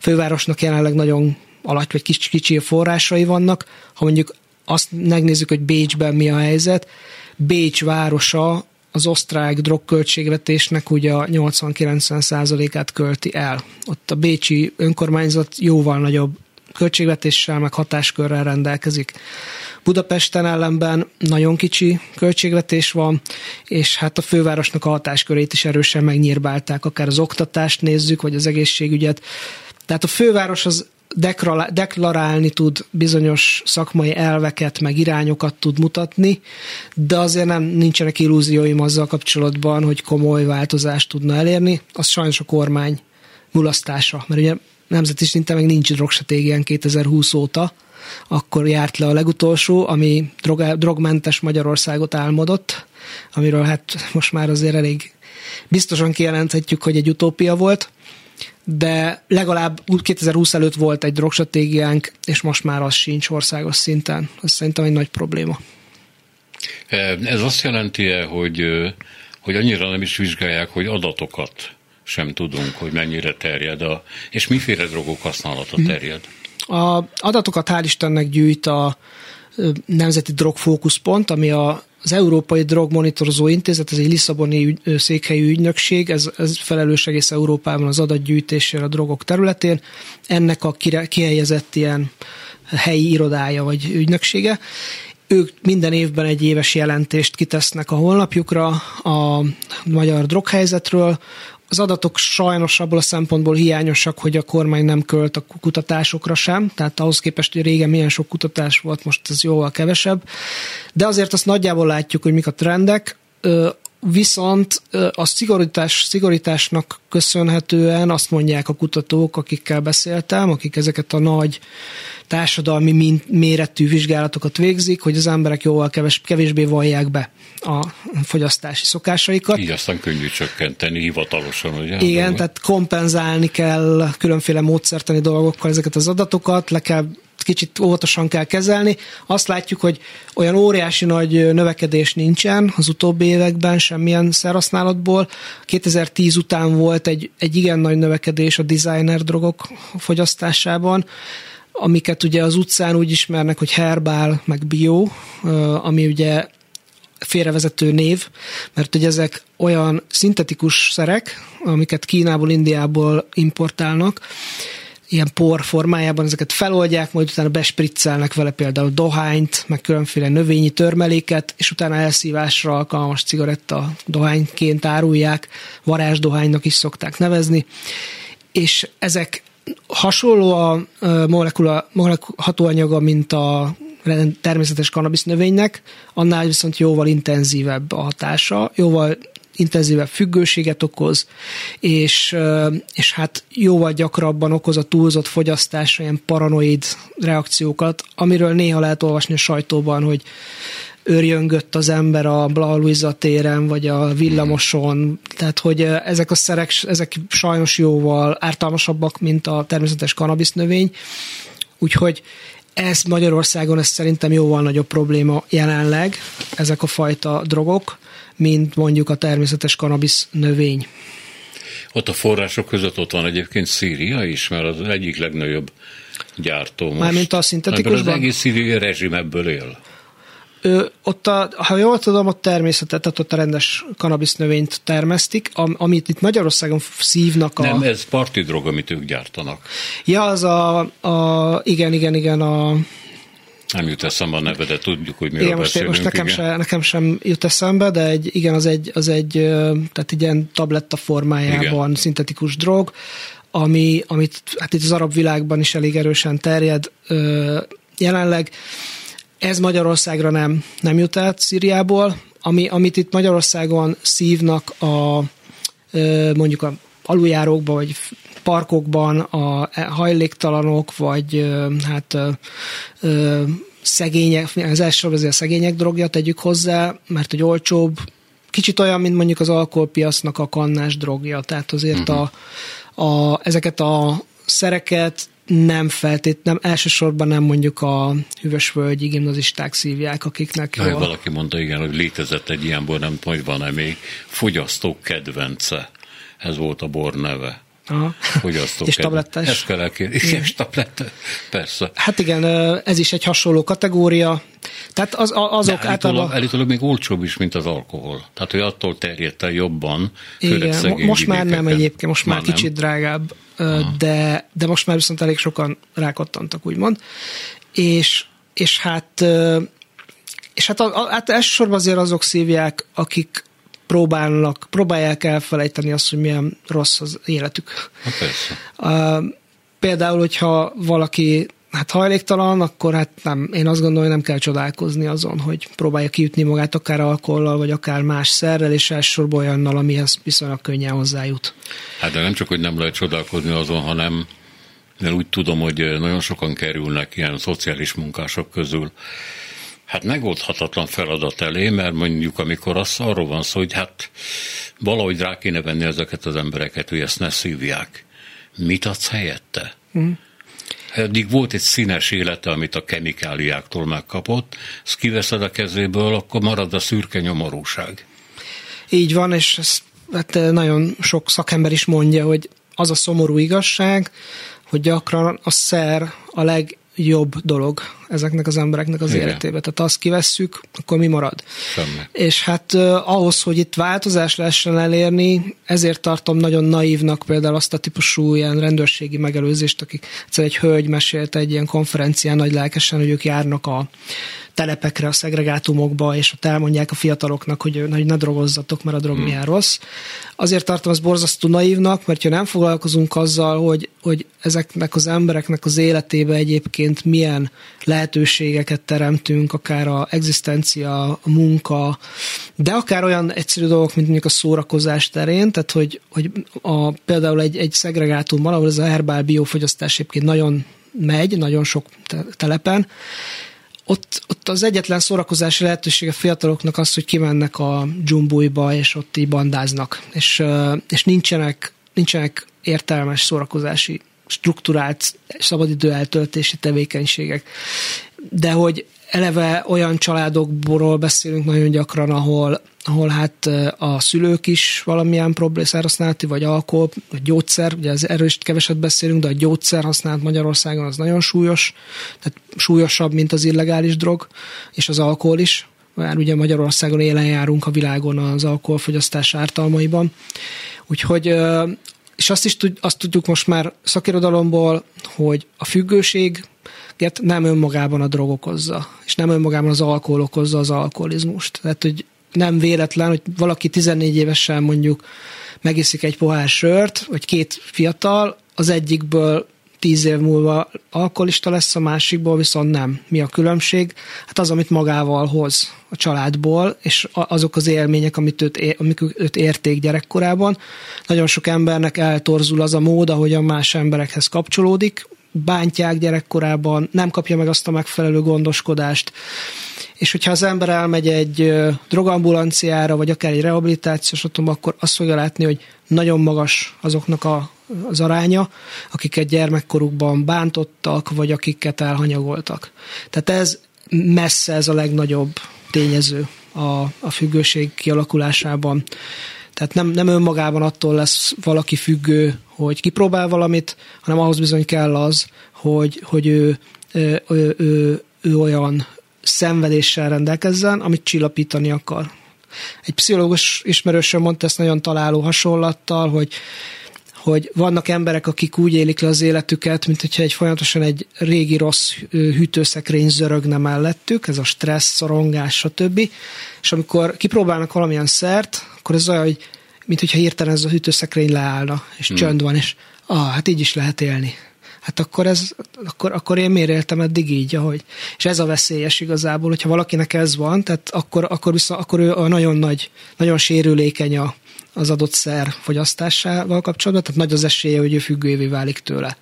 fővárosnak jelenleg nagyon alatt vagy kicsi, kicsi forrásai vannak, ha mondjuk azt megnézzük, hogy Bécsben mi a helyzet, Bécs városa az osztrák drogköltségvetésnek ugye a 80-90 százalékát költi el. Ott a bécsi önkormányzat jóval nagyobb költségvetéssel, meg hatáskörrel rendelkezik. Budapesten ellenben nagyon kicsi költségvetés van, és hát a fővárosnak a hatáskörét is erősen megnyírbálták, akár az oktatást nézzük, vagy az egészségügyet. Tehát a főváros az deklarálni tud bizonyos szakmai elveket, meg irányokat tud mutatni, de azért nem nincsenek illúzióim azzal kapcsolatban, hogy komoly változást tudna elérni. Az sajnos a kormány mulasztása, mert ugye nemzeti szinten meg nincs drogstratégián 2020 óta, akkor járt le a legutolsó, ami drog, drogmentes Magyarországot álmodott, amiről hát most már azért elég biztosan kijelenthetjük, hogy egy utópia volt, de legalább 2020 előtt volt egy drogstratégiánk, és most már az sincs országos szinten. Ez szerintem egy nagy probléma. Ez azt jelenti -e, hogy, hogy annyira nem is vizsgálják, hogy adatokat sem tudunk, hogy mennyire terjed, a, és miféle drogok használata mhm. terjed? A adatokat hál' Istennek gyűjt a Nemzeti Drogfókuszpont, ami a az Európai Drogmonitorozó Intézet, ez egy Lisszaboni ügy, ügynökség, ez, ez felelős egész Európában az adatgyűjtésére a drogok területén. Ennek a kihelyezett ilyen helyi irodája vagy ügynöksége. Ők minden évben egy éves jelentést kitesznek a honlapjukra a magyar droghelyzetről, az adatok sajnos abból a szempontból hiányosak, hogy a kormány nem költ a kutatásokra sem, tehát ahhoz képest, hogy régen milyen sok kutatás volt, most ez jóval kevesebb. De azért azt nagyjából látjuk, hogy mik a trendek. Viszont a szigorítás, szigorításnak köszönhetően azt mondják a kutatók, akikkel beszéltem, akik ezeket a nagy társadalmi méretű vizsgálatokat végzik, hogy az emberek jóval keves, kevésbé vallják be a fogyasztási szokásaikat. Így aztán könnyű csökkenteni hivatalosan, ugye? Igen, tehát kompenzálni kell különféle módszertani dolgokkal ezeket az adatokat, le kell kicsit óvatosan kell kezelni. Azt látjuk, hogy olyan óriási nagy növekedés nincsen az utóbbi években semmilyen szerhasználatból. 2010 után volt egy, egy igen nagy növekedés a designer drogok fogyasztásában amiket ugye az utcán úgy ismernek, hogy herbál, meg bio, ami ugye félrevezető név, mert ugye ezek olyan szintetikus szerek, amiket Kínából, Indiából importálnak, ilyen por formájában ezeket feloldják, majd utána bespriccelnek vele például dohányt, meg különféle növényi törmeléket, és utána elszívásra alkalmas cigaretta dohányként árulják, varázsdohánynak is szokták nevezni, és ezek hasonló a molekula, molekula hatóanyaga, mint a természetes kanabisz növénynek, annál viszont jóval intenzívebb a hatása, jóval intenzívebb függőséget okoz, és, és hát jóval gyakrabban okoz a túlzott fogyasztásra ilyen paranoid reakciókat, amiről néha lehet olvasni a sajtóban, hogy őrjöngött az ember a Bla téren, vagy a villamoson, tehát hogy ezek a szerek, ezek sajnos jóval ártalmasabbak, mint a természetes kanabisz növény, úgyhogy ez Magyarországon ez szerintem jóval nagyobb probléma jelenleg, ezek a fajta drogok, mint mondjuk a természetes kanabisz növény. Ott a források között ott van egyébként Szíria is, mert az egyik legnagyobb gyártó most. Mármint a szintetikusban? Az egész szíriai rezsim ebből él. Ö, ott a, ha jól tudom, ott természetet, tehát ott a rendes kanabisz növényt termesztik, am, amit itt Magyarországon szívnak a... Nem, ez parti drog, amit ők gyártanak. Ja, az a, a igen, igen, igen, a... Nem jut eszembe a neve, de tudjuk, hogy miről igen, most. Most nekem, se, nekem sem jut eszembe, de egy, igen, az egy, az egy tehát egy ilyen tabletta formájában igen. szintetikus drog, ami, amit hát itt az arab világban is elég erősen terjed jelenleg ez Magyarországra nem, nem jut át Szíriából, ami, amit itt Magyarországon szívnak a mondjuk a aluljárókban, vagy parkokban a hajléktalanok, vagy hát szegények, az elsősorban azért a szegények drogja tegyük hozzá, mert hogy olcsóbb, kicsit olyan, mint mondjuk az alkoholpiasznak a kannás drogja, tehát azért uh-huh. a, a, ezeket a szereket nem feltét, nem elsősorban nem mondjuk a hüvösvölgyi gimnazisták szívják, akiknek jó. Valaki mondta, igen, hogy létezett egy ilyenből, nem hogy van-e még, fogyasztók kedvence. Ez volt a bor neve. Aha. Fogyasztók és tablettás. Ezt kell elkérni. És tabletta, persze. Hát igen, ez is egy hasonló kategória. Tehát az, azok De általában... Állítólag még olcsóbb is, mint az alkohol. Tehát, hogy attól terjedt el jobban, Igen, most már nem egyébként, most már, már kicsit drágább de, de most már viszont elég sokan rákattantak, úgymond. És, és hát és hát, a, hát elsősorban azért azok szívják, akik próbálnak, próbálják elfelejteni azt, hogy milyen rossz az életük. Hát persze. Például, hogyha valaki hát hajléktalan, akkor hát nem, én azt gondolom, hogy nem kell csodálkozni azon, hogy próbálja kiütni magát akár alkohollal, vagy akár más szerrel, és elsősorban olyannal, amihez viszonylag könnyen hozzájut. Hát de nem csak, hogy nem lehet csodálkozni azon, hanem mert úgy tudom, hogy nagyon sokan kerülnek ilyen szociális munkások közül hát megoldhatatlan feladat elé, mert mondjuk amikor az arról van szó, hogy hát valahogy rá kéne venni ezeket az embereket, hogy ezt ne szívják. Mit adsz helyette? Mm. Eddig volt egy színes élete, amit a kemikáliáktól megkapott, ezt kiveszed a kezéből, akkor marad a szürke nyomorúság. Így van, és ezt hát nagyon sok szakember is mondja, hogy az a szomorú igazság, hogy gyakran a szer a leg jobb dolog ezeknek az embereknek az Igen. életébe. Tehát azt kivesszük, akkor mi marad? Semmi. És hát ahhoz, hogy itt változás lehessen elérni, ezért tartom nagyon naívnak például azt a típusú ilyen rendőrségi megelőzést, akik egyszer egy hölgy mesélte egy ilyen konferencián nagy lelkesen, hogy ők járnak a telepekre, a szegregátumokba, és ott elmondják a fiataloknak, hogy, hogy ne drogozzatok, mert a drog hmm. milyen rossz. Azért tartom ezt borzasztó naívnak, mert ha nem foglalkozunk azzal, hogy, hogy ezeknek az embereknek az életébe egyébként milyen lehetőségeket teremtünk, akár a egzisztencia, a munka, de akár olyan egyszerű dolgok, mint mondjuk a szórakozás terén, tehát hogy, hogy a, például egy, egy szegregátumban, ahol ez a herbál biofogyasztás egyébként nagyon megy, nagyon sok telepen, ott, ott az egyetlen szórakozási lehetőség a fiataloknak az, hogy kimennek a dzsumbújba, és ott így bandáznak, és, és nincsenek, nincsenek értelmes szórakozási strukturált szabadidő eltöltési tevékenységek. De hogy eleve olyan családokból beszélünk nagyon gyakran, ahol, ahol hát a szülők is valamilyen használati, vagy alkohol, vagy gyógyszer, ugye az erről is keveset beszélünk, de a gyógyszer használat Magyarországon az nagyon súlyos, tehát súlyosabb, mint az illegális drog, és az alkohol is, mert ugye Magyarországon élen járunk a világon az alkoholfogyasztás ártalmaiban. Úgyhogy és azt is tud, azt tudjuk most már szakirodalomból, hogy a függőség nem önmagában a drog okozza, és nem önmagában az alkohol okozza az alkoholizmust. Tehát, hogy nem véletlen, hogy valaki 14 évesen mondjuk megiszik egy pohár sört, vagy két fiatal, az egyikből tíz év múlva alkoholista lesz, a másikból viszont nem. Mi a különbség? Hát az, amit magával hoz a családból, és azok az élmények, amit őt, amik őt érték gyerekkorában. Nagyon sok embernek eltorzul az a mód, ahogy a más emberekhez kapcsolódik, bántják gyerekkorában, nem kapja meg azt a megfelelő gondoskodást, és hogyha az ember elmegy egy drogambulanciára, vagy akár egy rehabilitációs otthonba, akkor azt fogja látni, hogy nagyon magas azoknak a, az aránya, akiket gyermekkorukban bántottak, vagy akiket elhanyagoltak. Tehát ez messze ez a legnagyobb tényező a, a függőség kialakulásában. Tehát nem, nem önmagában attól lesz valaki függő, hogy kipróbál valamit, hanem ahhoz bizony kell az, hogy, hogy ő, ő, ő, ő, ő olyan szenvedéssel rendelkezzen, amit csillapítani akar. Egy pszichológus ismerősöm mondta ezt nagyon találó hasonlattal, hogy hogy vannak emberek, akik úgy élik le az életüket, mint hogyha egy folyamatosan egy régi rossz hűtőszekrény zörögne mellettük, ez a stressz, szorongás, stb. És amikor kipróbálnak valamilyen szert, akkor ez olyan, hogy mint hogyha hirtelen ez a hűtőszekrény leállna, és hmm. csönd van, és ah, hát így is lehet élni hát akkor, ez, akkor, akkor én miért éltem eddig így, ahogy. És ez a veszélyes igazából, hogyha valakinek ez van, tehát akkor, akkor, viszont, akkor ő a nagyon nagy, nagyon sérülékeny a, az adott szer fogyasztásával kapcsolatban, tehát nagy az esélye, hogy ő függővé válik tőle.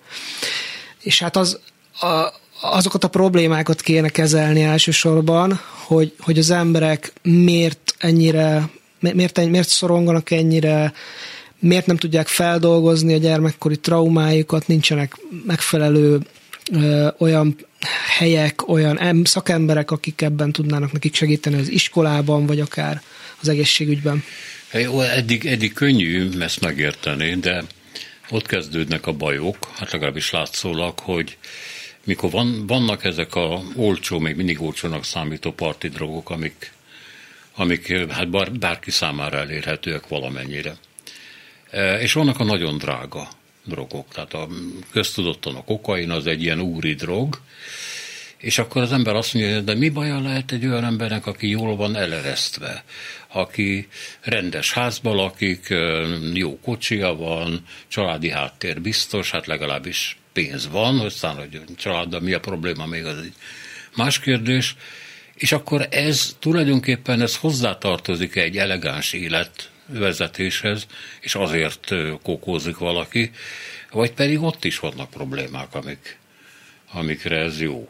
És hát az, a, azokat a problémákat kéne kezelni elsősorban, hogy, hogy az emberek miért ennyire, miért, miért szoronganak ennyire, miért nem tudják feldolgozni a gyermekkori traumájukat, nincsenek megfelelő ö, olyan helyek, olyan szakemberek, akik ebben tudnának nekik segíteni az iskolában, vagy akár az egészségügyben. Jó, eddig, eddig könnyű ezt megérteni, de ott kezdődnek a bajok, hát legalábbis látszólag, hogy mikor van, vannak ezek a olcsó, még mindig olcsónak számító parti drogok, amik, amik hát bár, bárki számára elérhetőek valamennyire. E, és vannak a nagyon drága drogok, tehát a köztudottan a kokain az egy ilyen úri drog, és akkor az ember azt mondja, de mi baja lehet egy olyan embernek, aki jól van eleresztve, aki rendes házban lakik, jó kocsia van, családi háttér biztos, hát legalábbis pénz van, aztán, hogy családdal mi a probléma, még az egy más kérdés, és akkor ez tulajdonképpen ez hozzátartozik egy elegáns élet vezetéshez, és azért kokózik valaki, vagy pedig ott is vannak problémák, amik, amikre ez jó.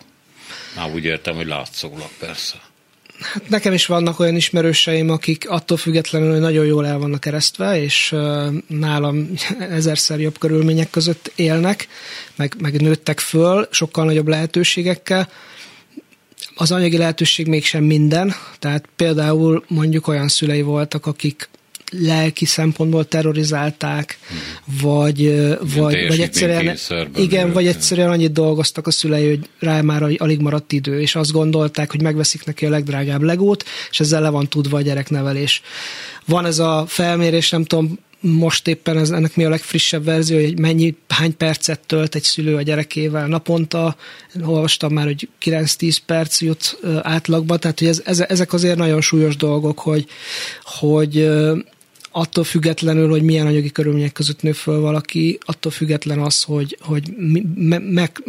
Már úgy értem, hogy látszólag persze. Hát nekem is vannak olyan ismerőseim, akik attól függetlenül, hogy nagyon jól el vannak keresztve, és nálam ezerszer jobb körülmények között élnek, meg, meg nőttek föl, sokkal nagyobb lehetőségekkel. Az anyagi lehetőség mégsem minden, tehát például mondjuk olyan szülei voltak, akik lelki szempontból terrorizálták, hmm. vagy, vagy, vagy egyszerűen, igen, vagy egyszerűen annyit dolgoztak a szülei, hogy rá már alig maradt idő, és azt gondolták, hogy megveszik neki a legdrágább legót, és ezzel le van tudva a gyereknevelés. Van ez a felmérés, nem tudom, most éppen ez, ennek mi a legfrissebb verzió, hogy mennyi, hány percet tölt egy szülő a gyerekével naponta. Olvastam már, hogy 9-10 perc jut átlagba, tehát hogy ez, ezek azért nagyon súlyos dolgok, hogy, hogy attól függetlenül, hogy milyen anyagi körülmények között nő föl valaki, attól független az, hogy, hogy me, meg,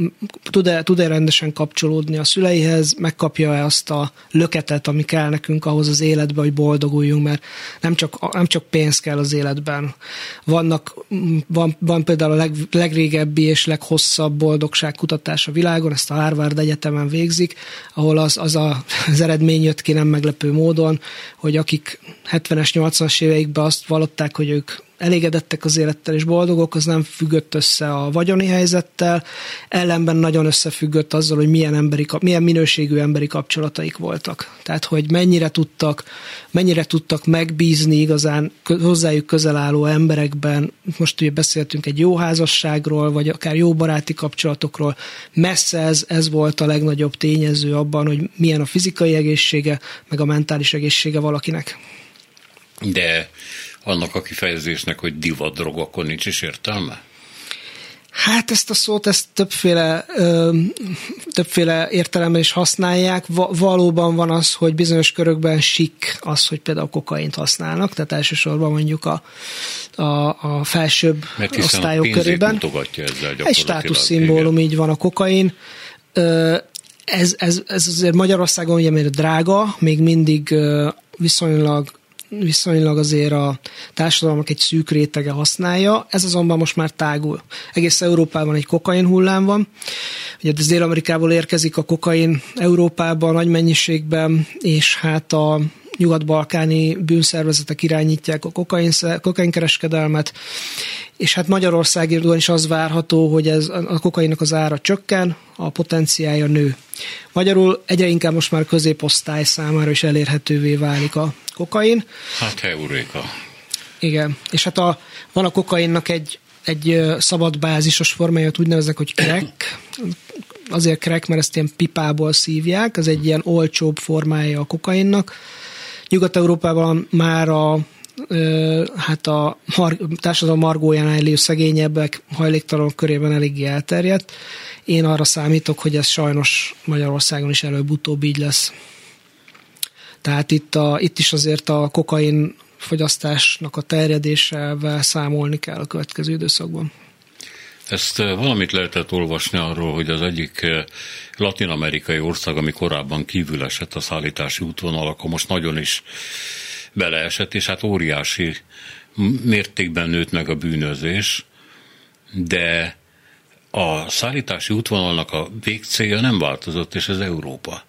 tud-e, tud-e rendesen kapcsolódni a szüleihez, megkapja-e azt a löketet, ami kell nekünk ahhoz az életbe, hogy boldoguljunk, mert nem csak, nem csak pénz kell az életben. Vannak, van, van például a leg, legrégebbi és leghosszabb boldogságkutatás a világon, ezt a Harvard Egyetemen végzik, ahol az, az a, az eredmény jött ki nem meglepő módon, hogy akik 70-es, 80-as éveikben azt vallották, hogy ők elégedettek az élettel és boldogok, az nem függött össze a vagyoni helyzettel, ellenben nagyon összefüggött azzal, hogy milyen, emberi, milyen minőségű emberi kapcsolataik voltak. Tehát, hogy mennyire tudtak, mennyire tudtak megbízni igazán hozzájuk közel álló emberekben, most ugye beszéltünk egy jó házasságról, vagy akár jó baráti kapcsolatokról, messze ez, ez volt a legnagyobb tényező abban, hogy milyen a fizikai egészsége, meg a mentális egészsége valakinek. De annak a kifejezésnek, hogy divat akkor nincs is értelme? Hát ezt a szót ezt többféle, ö, többféle értelemben is használják. Va- valóban van az, hogy bizonyos körökben sik az, hogy például kokaint használnak, tehát elsősorban mondjuk a, a, a felsőbb Mert osztályok a körében. ezzel Egy státuszszimbólum, így van a kokain. Ö, ez, ez, ez azért Magyarországon ugye mert drága, még mindig viszonylag viszonylag azért a társadalmak egy szűk rétege használja, ez azonban most már tágul. Egész Európában egy kokain hullám van, ugye ez Dél-Amerikából érkezik a kokain Európában nagy mennyiségben, és hát a nyugat-balkáni bűnszervezetek irányítják a kokain, kokainkereskedelmet, és hát Magyarországon is az várható, hogy ez, a kokainnak az ára csökken, a potenciája nő. Magyarul egyre inkább most már középosztály számára is elérhetővé válik a kokain. Hát heuréka. Igen, és hát a, van a kokainnak egy, egy szabad bázisos formája, úgy neveznek, hogy crack. Azért crack, mert ezt ilyen pipából szívják, ez egy ilyen olcsóbb formája a kokainnak. Nyugat-Európában már a hát a mar- társadalom margójánál élő szegényebbek hajléktalanok körében eléggé elterjedt. Én arra számítok, hogy ez sajnos Magyarországon is előbb-utóbb így lesz. Tehát itt, a, itt is azért a kokain fogyasztásnak a terjedésével számolni kell a következő időszakban. Ezt valamit lehetett olvasni arról, hogy az egyik latin-amerikai ország, ami korábban kívül esett a szállítási útvonal, akkor most nagyon is beleesett, és hát óriási mértékben nőtt meg a bűnözés, de a szállítási útvonalnak a végcélja nem változott, és ez Európa.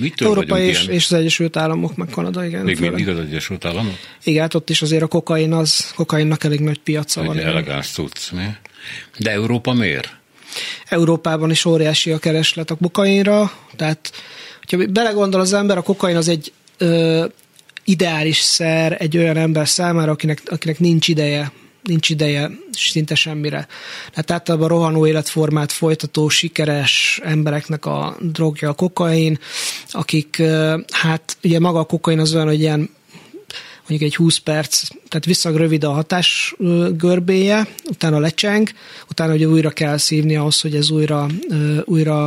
Mitől Európa és, ilyen? és az Egyesült Államok, meg Kanada, igen. Még mindig az Egyesült Államok? Igen, hát ott is azért a kokain az, kokainnak elég nagy piaca van. Elegáns cucc, mi? De Európa miért? Európában is óriási a kereslet a kokainra, tehát hogyha belegondol az ember, a kokain az egy ö, ideális szer egy olyan ember számára, akinek, akinek nincs ideje nincs ideje szinte semmire. Tehát általában rohanó életformát folytató, sikeres embereknek a drogja a kokain, akik, hát ugye maga a kokain az olyan, hogy ilyen mondjuk egy 20 perc, tehát viszonylag rövid a hatás görbéje, utána lecseng, utána ugye újra kell szívni ahhoz, hogy ez újra, újra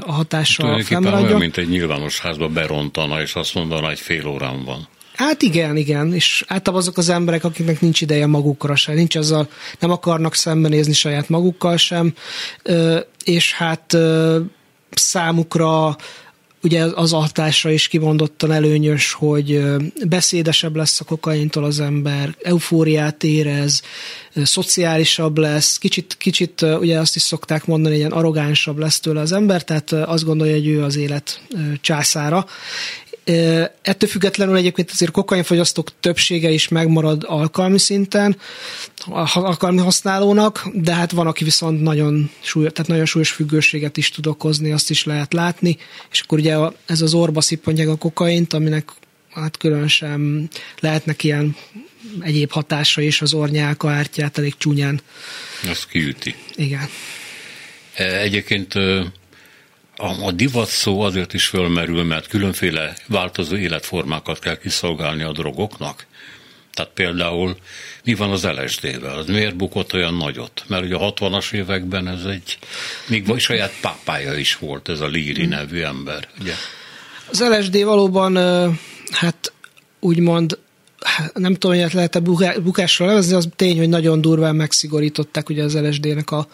a hatása fennmaradjon. olyan, mint egy nyilvános házba berontana, és azt mondaná, hogy fél órán van. Hát igen, igen, és általában azok az emberek, akiknek nincs ideje magukra sem, nincs azzal, nem akarnak szembenézni saját magukkal sem, és hát számukra ugye az a hatásra is kimondottan előnyös, hogy beszédesebb lesz a kokaintól az ember, eufóriát érez, szociálisabb lesz, kicsit, kicsit ugye azt is szokták mondani, ilyen arrogánsabb lesz tőle az ember, tehát azt gondolja, hogy ő az élet császára, Ettől függetlenül egyébként azért kokainfogyasztók többsége is megmarad alkalmi szinten, alkalmi használónak, de hát van, aki viszont nagyon, súly, tehát nagyon súlyos függőséget is tud okozni, azt is lehet látni, és akkor ugye ez az orba szippantják a kokaint, aminek hát különösen lehetnek ilyen egyéb hatása is az ornyálka ártyát elég csúnyán. Az kiüti. Igen. Egyébként a, divat szó azért is fölmerül, mert különféle változó életformákat kell kiszolgálni a drogoknak. Tehát például mi van az LSD-vel? Az miért bukott olyan nagyot? Mert ugye a 60-as években ez egy, még saját pápája is volt ez a Líri nevű ember, ugye? Az LSD valóban, hát úgymond nem tudom, hogy lehet-e bukásra levezni, az tény, hogy nagyon durván megszigorították ugye az LSD-nek a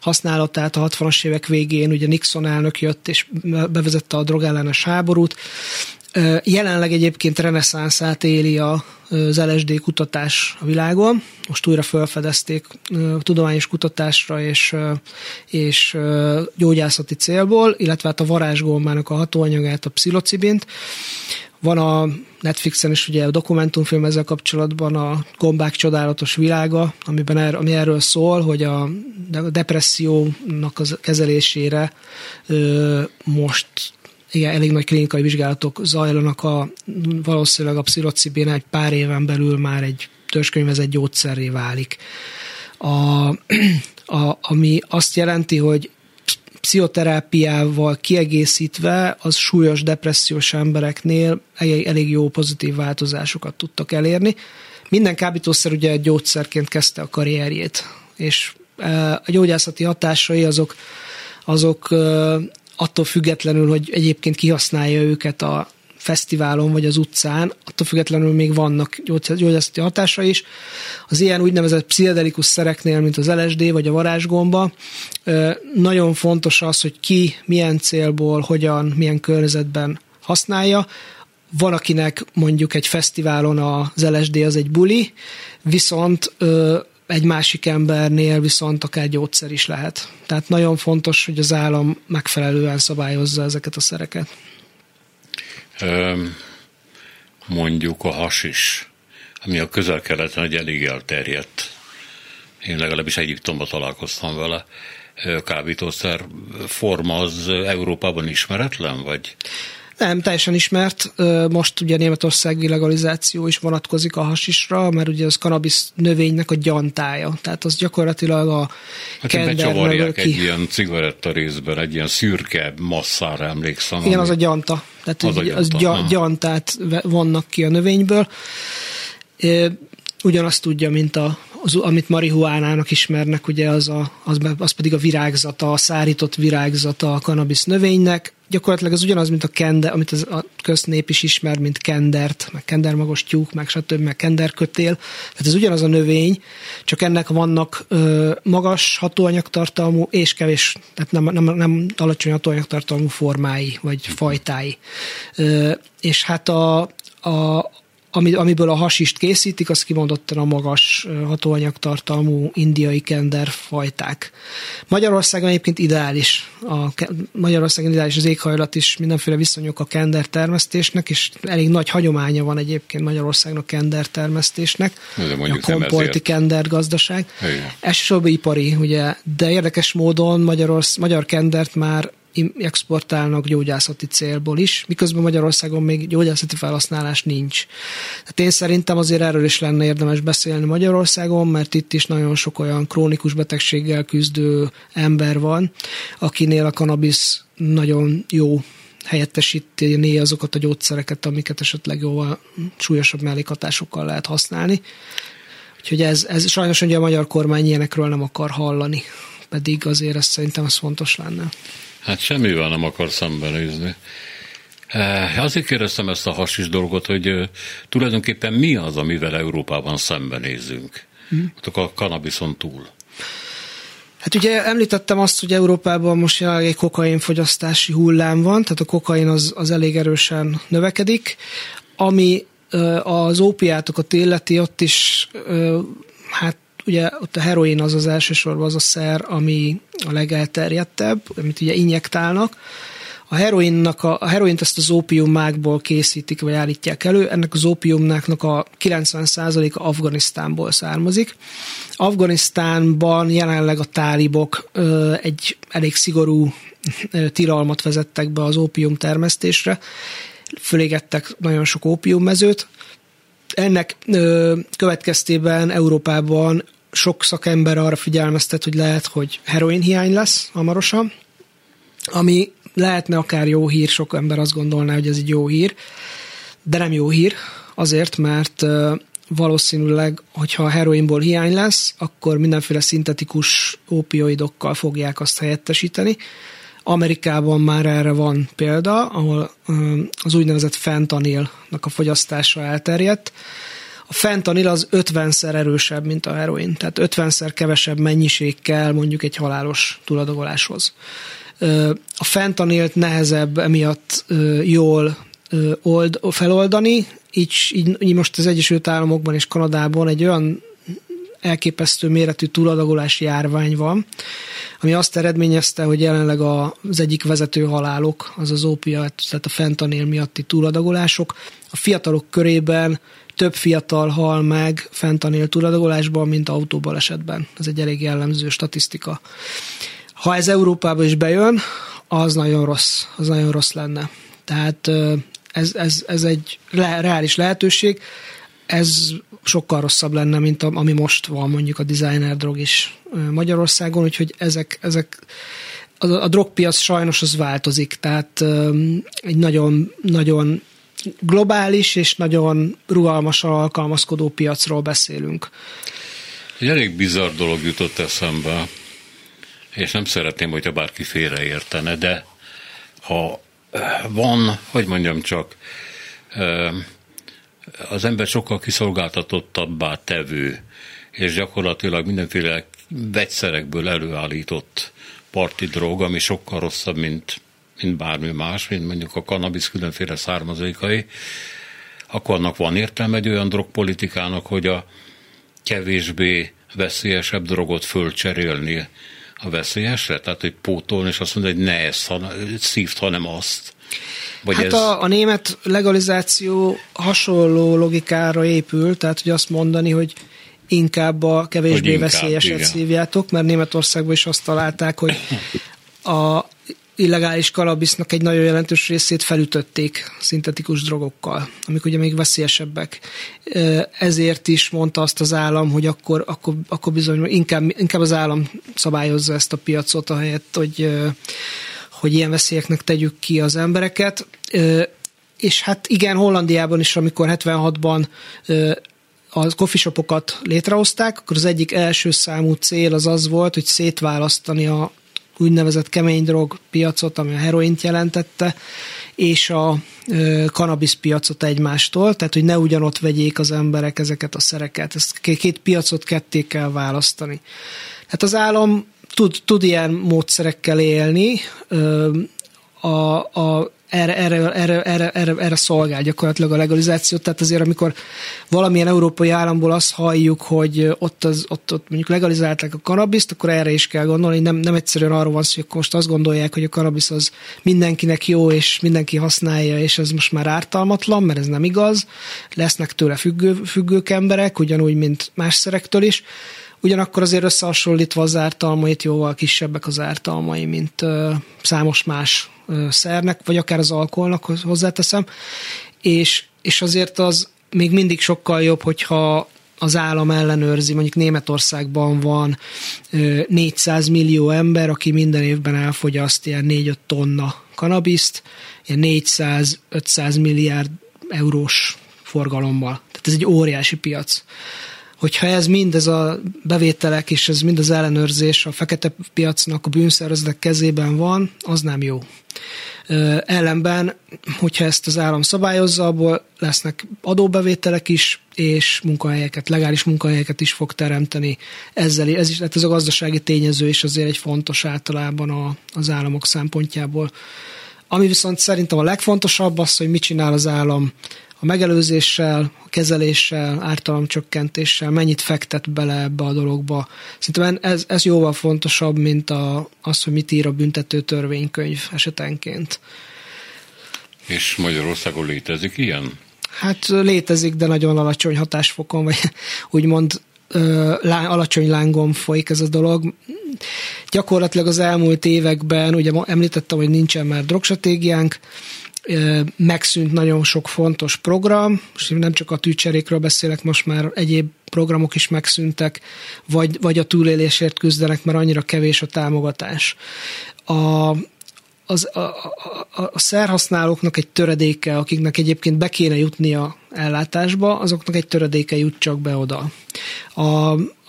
használatát a 60-as évek végén, ugye Nixon elnök jött és bevezette a drogellenes háborút. Jelenleg egyébként reneszánszát éli az LSD kutatás a világon. Most újra felfedezték tudományos kutatásra és, és gyógyászati célból, illetve hát a varázsgommának a hatóanyagát, a pszilocibint. Van a Netflixen is ugye a dokumentumfilm ezzel kapcsolatban a Gombák csodálatos világa, amiben er, ami erről szól, hogy a depressziónak az kezelésére ö, most igen, elég nagy klinikai vizsgálatok zajlanak, a, valószínűleg a pszilocibén egy pár éven belül már egy törzskönyvezett gyógyszerré válik. A, a, ami azt jelenti, hogy pszichoterápiával kiegészítve az súlyos depressziós embereknél elég, jó pozitív változásokat tudtak elérni. Minden kábítószer ugye gyógyszerként kezdte a karrierjét, és e, a gyógyászati hatásai azok, azok e, attól függetlenül, hogy egyébként kihasználja őket a fesztiválon vagy az utcán, attól függetlenül még vannak gyógyászati hatása is. Az ilyen úgynevezett pszichedelikus szereknél, mint az LSD vagy a varázsgomba, nagyon fontos az, hogy ki, milyen célból, hogyan, milyen környezetben használja. Van, akinek mondjuk egy fesztiválon az LSD az egy buli, viszont egy másik embernél viszont akár gyógyszer is lehet. Tehát nagyon fontos, hogy az állam megfelelően szabályozza ezeket a szereket mondjuk a hasis, ami a közel-keleten egy elég elterjedt. Én legalábbis Egyiptomban találkoztam vele. Kábítószer forma az Európában ismeretlen, vagy? Nem, teljesen ismert. Most ugye Németországi legalizáció is vonatkozik a hasisra, mert ugye az kanabisz növénynek a gyantája. Tehát az gyakorlatilag a hát kender ki. egy ilyen cigaretta részben, egy ilyen szürke masszára emlékszem. Igen, ami... az a gyanta. Tehát az, gyanta. az gy- gyantát vannak ki a növényből. Ugyanazt tudja, mint a, az, amit marihuánának ismernek, ugye az, a, az, az pedig a virágzata, a szárított virágzata a kanabisz növénynek, gyakorlatilag ez ugyanaz, mint a kender, amit az, a köznép is ismer, mint kendert, meg kendermagos tyúk, meg stb., meg kenderkötél. Tehát ez ugyanaz a növény, csak ennek vannak ö, magas hatóanyagtartalmú és kevés, tehát nem, nem, nem alacsony hatóanyagtartalmú formái, vagy fajtái. Ö, és hát a, a, ami, amiből a hasist készítik, az kimondottan a magas hatóanyagtartalmú indiai kender fajták. Magyarországon egyébként ideális. A, Magyarországon ideális az éghajlat is, mindenféle viszonyok a kender termesztésnek, és elég nagy hagyománya van egyébként Magyarországnak kender termesztésnek. a kompolti kender gazdaság. Elsősorban ipari, ugye, de érdekes módon Magyarorsz, magyar kendert már exportálnak gyógyászati célból is, miközben Magyarországon még gyógyászati felhasználás nincs. Tehát én szerintem azért erről is lenne érdemes beszélni Magyarországon, mert itt is nagyon sok olyan krónikus betegséggel küzdő ember van, akinél a kanabisz nagyon jó helyettesíteni azokat a gyógyszereket, amiket esetleg jóval súlyosabb mellékhatásokkal lehet használni. Úgyhogy ez, ez sajnos ugye a magyar kormány ilyenekről nem akar hallani, pedig azért ez szerintem az fontos lenne. Hát semmivel nem akar szembenézni. Eh, azért kérdeztem ezt a hasis dolgot, hogy eh, tulajdonképpen mi az, amivel Európában szembenézünk? Hmm. A kanabiszon túl. Hát ugye említettem azt, hogy Európában most jelenleg egy kokainfogyasztási hullám van, tehát a kokain az, az elég erősen növekedik, ami az ópiátokat illeti, ott is hát ugye ott a heroin az az elsősorban az a szer, ami a legelterjedtebb, amit ugye injektálnak. A heroinnak a, a heroint ezt az ópiummákból készítik, vagy állítják elő. Ennek az ópiumnáknak a 90%-a Afganisztánból származik. Afganisztánban jelenleg a tálibok ö, egy elég szigorú ö, tilalmat vezettek be az ópium termesztésre. Fölégettek nagyon sok ópiummezőt. Ennek ö, következtében Európában sok szakember arra figyelmeztet, hogy lehet, hogy heroin hiány lesz hamarosan, ami lehetne akár jó hír, sok ember azt gondolná, hogy ez egy jó hír, de nem jó hír, azért, mert valószínűleg, hogyha a heroinból hiány lesz, akkor mindenféle szintetikus opioidokkal fogják azt helyettesíteni. Amerikában már erre van példa, ahol az úgynevezett fentanilnak a fogyasztása elterjedt, a fentanil az 50-szer erősebb, mint a heroin, tehát 50-szer kevesebb mennyiség kell mondjuk egy halálos túladagoláshoz. A fentanilt nehezebb emiatt jól old, feloldani, így, így, így most az Egyesült Államokban és Kanadában egy olyan elképesztő méretű túladagolási járvány van, ami azt eredményezte, hogy jelenleg az egyik vezető halálok, az az ópiat, tehát a fentanil miatti túladagolások. A fiatalok körében több fiatal hal meg fentanil túladagolásban, mint autóbalesetben. Ez egy elég jellemző statisztika. Ha ez Európába is bejön, az nagyon rossz, az nagyon rossz lenne. Tehát ez, ez, ez egy reális lehetőség, ez sokkal rosszabb lenne, mint a, ami most van mondjuk a designer drog is Magyarországon, úgyhogy ezek, ezek a, a drogpiac sajnos az változik, tehát egy nagyon, nagyon globális és nagyon rugalmasan alkalmazkodó piacról beszélünk. Egy elég bizarr dolog jutott eszembe, és nem szeretném, hogyha bárki félreértene, de ha van, hogy mondjam csak, az ember sokkal kiszolgáltatottabbá tevő, és gyakorlatilag mindenféle vegyszerekből előállított parti drog, ami sokkal rosszabb, mint mint bármi más, mint mondjuk a kanabisz különféle származékai, akkor annak van értelme egy olyan drogpolitikának, hogy a kevésbé veszélyesebb drogot fölcserélni a veszélyesre? Tehát, hogy pótolni, és azt mondja, hogy ne ezt szívt, hanem azt. Vagy hát ez... a, a német legalizáció hasonló logikára épül, tehát hogy azt mondani, hogy inkább a kevésbé inkább, veszélyeset igen. szívjátok, mert Németországban is azt találták, hogy a illegális kanabisznak egy nagyon jelentős részét felütötték szintetikus drogokkal, amik ugye még veszélyesebbek. Ezért is mondta azt az állam, hogy akkor, akkor, akkor bizony inkább, inkább az állam szabályozza ezt a piacot, ahelyett, hogy, hogy ilyen veszélyeknek tegyük ki az embereket. És hát igen, Hollandiában is, amikor 76-ban a coffeeshopokat létrehozták, akkor az egyik első számú cél az az volt, hogy szétválasztani a úgynevezett kemény drog piacot, ami a heroint jelentette, és a kanabisz piacot egymástól, tehát hogy ne ugyanott vegyék az emberek ezeket a szereket. Ezt két piacot ketté kell választani. Hát az állam tud, tud ilyen módszerekkel élni, a, a, erre, erre, erre, erre, erre, erre szolgál gyakorlatilag a legalizáció. Tehát azért, amikor valamilyen európai államból azt halljuk, hogy ott, az, ott, ott mondjuk legalizálták a kanabiszt, akkor erre is kell gondolni. Nem, nem egyszerűen arról van szó, hogy most azt gondolják, hogy a kanabisz az mindenkinek jó, és mindenki használja, és ez most már ártalmatlan, mert ez nem igaz. Lesznek tőle függő, függők emberek, ugyanúgy, mint más szerektől is. Ugyanakkor azért összehasonlítva az ártalmait jóval kisebbek az ártalmai, mint ö, számos más szernek, vagy akár az alkoholnak hozzáteszem, és, és azért az még mindig sokkal jobb, hogyha az állam ellenőrzi, mondjuk Németországban van 400 millió ember, aki minden évben elfogyaszt ilyen 4-5 tonna kanabiszt, ilyen 400-500 milliárd eurós forgalommal. Tehát ez egy óriási piac. Hogyha ez mind, ez a bevételek és ez mind az ellenőrzés a fekete piacnak, a bűnszervezetek kezében van, az nem jó. Ellenben, hogyha ezt az állam szabályozza, abból lesznek adóbevételek is, és munkahelyeket, legális munkahelyeket is fog teremteni ezzel. Ez is, hát ez a gazdasági tényező is azért egy fontos általában a, az államok szempontjából. Ami viszont szerintem a legfontosabb az, hogy mit csinál az állam a megelőzéssel, a kezeléssel, ártalomcsökkentéssel, mennyit fektet bele ebbe a dologba. Szerintem ez, ez jóval fontosabb, mint a, az, hogy mit ír a büntető törvénykönyv esetenként. És Magyarországon létezik ilyen? Hát létezik, de nagyon alacsony hatásfokon, vagy úgymond lá, alacsony lángon folyik ez a dolog. Gyakorlatilag az elmúlt években, ugye említettem, hogy nincsen már drogstratégiánk, megszűnt nagyon sok fontos program, és nem csak a tűcserékről beszélek, most már egyéb programok is megszűntek, vagy, vagy a túlélésért küzdenek, mert annyira kevés a támogatás. A, az, a, a, a szerhasználóknak egy töredéke, akiknek egyébként be kéne jutni a ellátásba, azoknak egy töredéke jut csak be oda. A,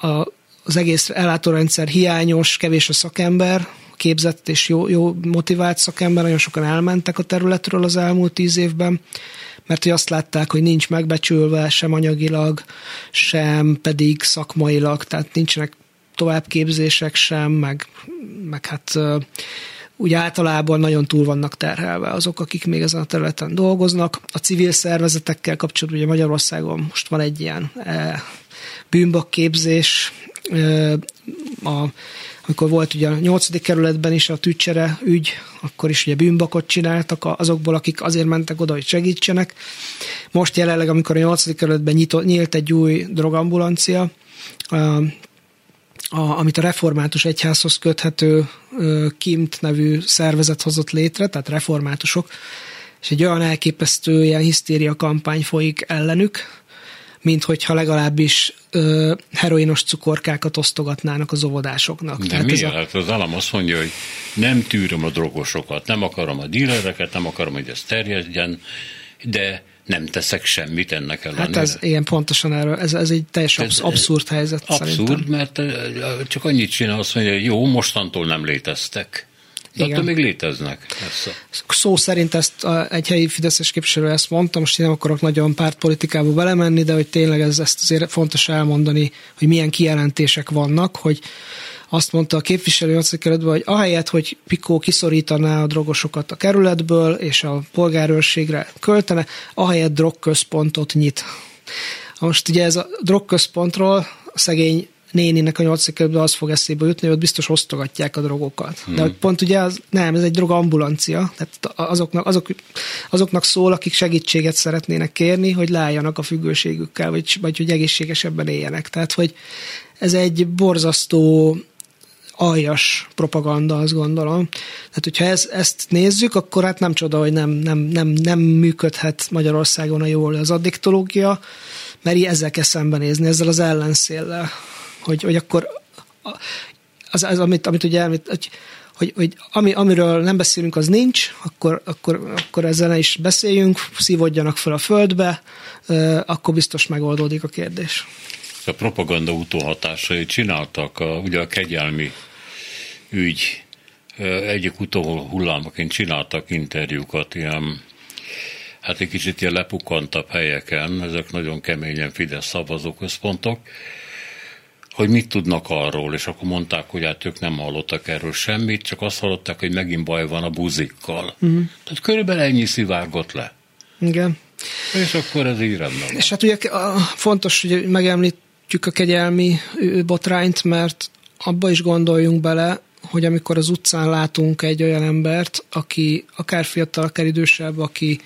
a, az egész ellátórendszer hiányos, kevés a szakember, képzett és jó, jó motivált szakember, nagyon sokan elmentek a területről az elmúlt tíz évben, mert hogy azt látták, hogy nincs megbecsülve sem anyagilag, sem pedig szakmailag, tehát nincsenek továbbképzések sem, meg, meg hát úgy általában nagyon túl vannak terhelve azok, akik még ezen a területen dolgoznak. A civil szervezetekkel kapcsolatban ugye Magyarországon most van egy ilyen e, bűnbakképzés, e, a amikor volt ugye a nyolcadik kerületben is a tücsere ügy, akkor is ugye bűnbakot csináltak azokból, akik azért mentek oda, hogy segítsenek. Most jelenleg, amikor a nyolcadik kerületben nyitott, nyílt egy új drogambulancia, a, amit a református egyházhoz köthető KIMT nevű szervezet hozott létre, tehát reformátusok, és egy olyan elképesztő ilyen hisztéria kampány folyik ellenük, mint hogyha legalábbis ö, heroinos cukorkákat osztogatnának az óvodásoknak. De Tehát miért? Ez a... Hát az állam azt mondja, hogy nem tűröm a drogosokat, nem akarom a dílereket, nem akarom, hogy ez terjedjen, de nem teszek semmit ennek ellenére. Hát ez ilyen pontosan erről, ez, ez egy teljesen absz- abszurd helyzet Abszurd, szerintem. mert csak annyit csinál, azt mondja, hogy jó, mostantól nem léteztek. De Igen. attól még léteznek. Persze. Szó szerint ezt a, egy helyi Fideszes képviselő ezt mondta, most én nem akarok nagyon pártpolitikába belemenni, de hogy tényleg ez, ezt azért fontos elmondani, hogy milyen kijelentések vannak, hogy azt mondta a képviselő a kerületben, hogy ahelyett, hogy Pikó kiszorítaná a drogosokat a kerületből, és a polgárőrségre költene, ahelyett drogközpontot nyit. Most ugye ez a drogközpontról a szegény néninek a nyolcadikben az fog eszébe jutni, hogy ott biztos osztogatják a drogokat. Hmm. De pont ugye az, nem, ez egy drogambulancia, tehát azoknak, azok, azoknak szól, akik segítséget szeretnének kérni, hogy lájjanak a függőségükkel, vagy, vagy hogy egészségesebben éljenek. Tehát, hogy ez egy borzasztó aljas propaganda, azt gondolom. Tehát, hogyha ez, ezt nézzük, akkor hát nem csoda, hogy nem, nem, nem, nem működhet Magyarországon a jól az addiktológia, mert ezzel kell szembenézni, ezzel az ellenszéllel hogy, hogy akkor az, az amit, amit ugye amit, hogy, hogy, hogy ami, amiről nem beszélünk, az nincs, akkor, akkor, akkor ezzel ne is beszéljünk, szívódjanak fel a földbe, akkor biztos megoldódik a kérdés. A propaganda utóhatásai csináltak, a, ugye a kegyelmi ügy egyik utó hullámaként csináltak interjúkat ilyen hát egy kicsit ilyen lepukkantabb helyeken, ezek nagyon keményen Fidesz szavazóközpontok, hogy mit tudnak arról, és akkor mondták, hogy hát ők nem hallottak erről semmit, csak azt hallották, hogy megint baj van a buzikkal. Uh-huh. Tehát körülbelül ennyi szivárgott le. Igen. És akkor ez így rendben És hát ugye fontos, hogy megemlítjük a kegyelmi botrányt, mert abba is gondoljunk bele, hogy amikor az utcán látunk egy olyan embert, aki akár fiatal, akár idősebb, aki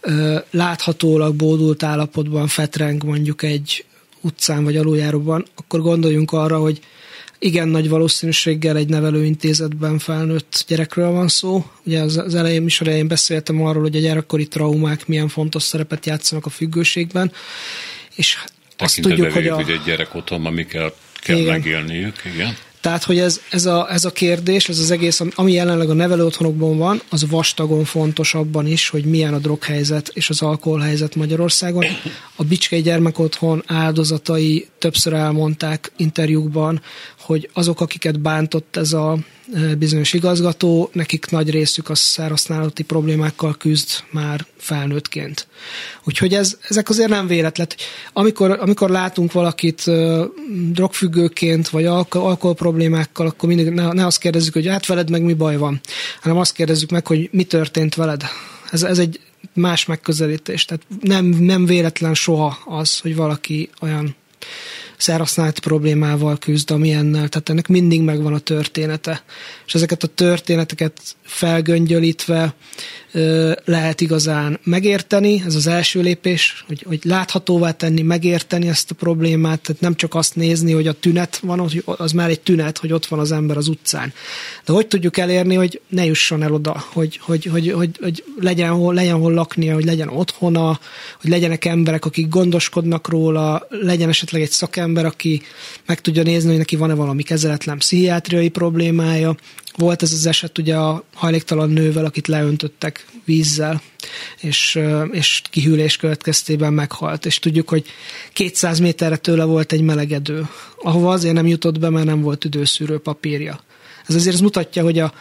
ö, láthatólag bódult állapotban fetreng mondjuk egy utcán vagy aluljáróban, akkor gondoljunk arra, hogy igen nagy valószínűséggel egy nevelőintézetben felnőtt gyerekről van szó. Ugye az, az elején is elején beszéltem arról, hogy a gyerekkori traumák milyen fontos szerepet játszanak a függőségben, és azt tudjuk, hogy, a, hogy egy gyerek otthon, amikkel kell igen. megélniük, igen. Tehát, hogy ez, ez, a, ez a kérdés, ez az egész, ami jelenleg a nevelő van, az vastagon fontos abban is, hogy milyen a droghelyzet és az alkoholhelyzet Magyarországon. A Bicskei Gyermekotthon áldozatai többször elmondták interjúkban, hogy azok, akiket bántott ez a bizonyos igazgató, nekik nagy részük a szerhasználati problémákkal küzd már felnőttként. Úgyhogy ez, ezek azért nem véletlen. Amikor, amikor látunk valakit drogfüggőként, vagy alkohol, problémákkal, akkor mindig ne, ne azt kérdezzük, hogy hát veled meg mi baj van, hanem azt kérdezzük meg, hogy mi történt veled. Ez, ez egy más megközelítés. Tehát nem, nem véletlen soha az, hogy valaki olyan szerhasználati problémával küzd, amilyennel, tehát ennek mindig megvan a története. És ezeket a történeteket felgöngyölítve lehet igazán megérteni, ez az első lépés, hogy, hogy láthatóvá tenni, megérteni ezt a problémát, tehát nem csak azt nézni, hogy a tünet van, hogy az már egy tünet, hogy ott van az ember az utcán. De hogy tudjuk elérni, hogy ne jusson el oda, hogy, hogy, hogy, hogy, hogy legyen, hol, legyen hol laknia, hogy legyen otthona, hogy legyenek emberek, akik gondoskodnak róla, legyen esetleg egy szakember, aki meg tudja nézni, hogy neki van-e valami kezeletlen pszichiátriai problémája, volt ez az eset ugye a hajléktalan nővel, akit leöntöttek vízzel, és, és kihűlés következtében meghalt. És tudjuk, hogy 200 méterre tőle volt egy melegedő, ahova azért nem jutott be, mert nem volt üdőszűrő papírja. Ez azért mutatja, hogy a,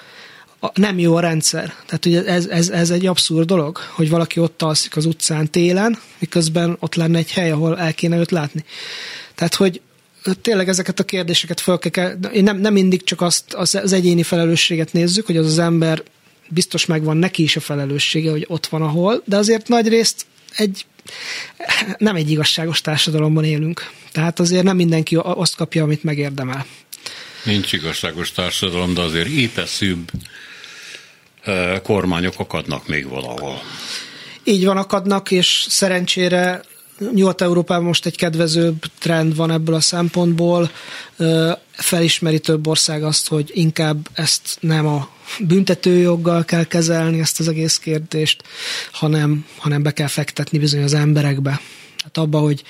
a, nem jó a rendszer. Tehát ugye ez, ez, ez egy abszurd dolog, hogy valaki ott alszik az utcán télen, miközben ott lenne egy hely, ahol el kéne őt látni. Tehát, hogy tényleg ezeket a kérdéseket fel kell, én nem, nem mindig csak azt az, az egyéni felelősséget nézzük, hogy az az ember biztos megvan neki is a felelőssége, hogy ott van ahol, de azért nagy részt egy nem egy igazságos társadalomban élünk. Tehát azért nem mindenki azt kapja, amit megérdemel. Nincs igazságos társadalom, de azért épeszűbb eh, kormányok akadnak még valahol. Így van, akadnak, és szerencsére Nyugat-Európában most egy kedvezőbb trend van ebből a szempontból. Felismeri több ország azt, hogy inkább ezt nem a büntetőjoggal kell kezelni ezt az egész kérdést, hanem, hanem be kell fektetni bizony az emberekbe. Hát abba, hogy,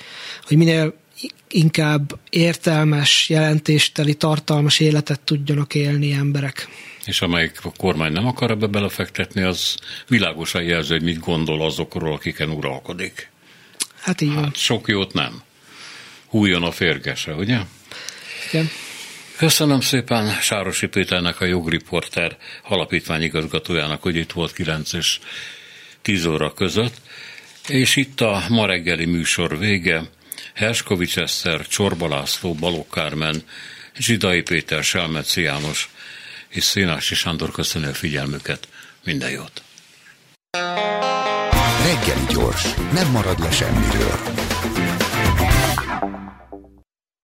hogy minél inkább értelmes, jelentésteli, tartalmas életet tudjanak élni emberek. És amelyik a kormány nem akar ebbe belefektetni, az világosan jelzi, hogy mit gondol azokról, akiken uralkodik. Hát így van. Hát sok jót nem. Hújjon a férgese, ugye? Igen. Köszönöm szépen Sárosi Péternek, a jogriporter alapítvány igazgatójának, hogy itt volt 9 és 10 óra között. És itt a ma reggeli műsor vége. Herskovics Eszter, Csorba László, Balogh Kármen, Zsidai Péter, Selmeci János és Szénási Sándor köszönő figyelmüket. Minden jót! Reggeli gyors, nem marad le semmiről.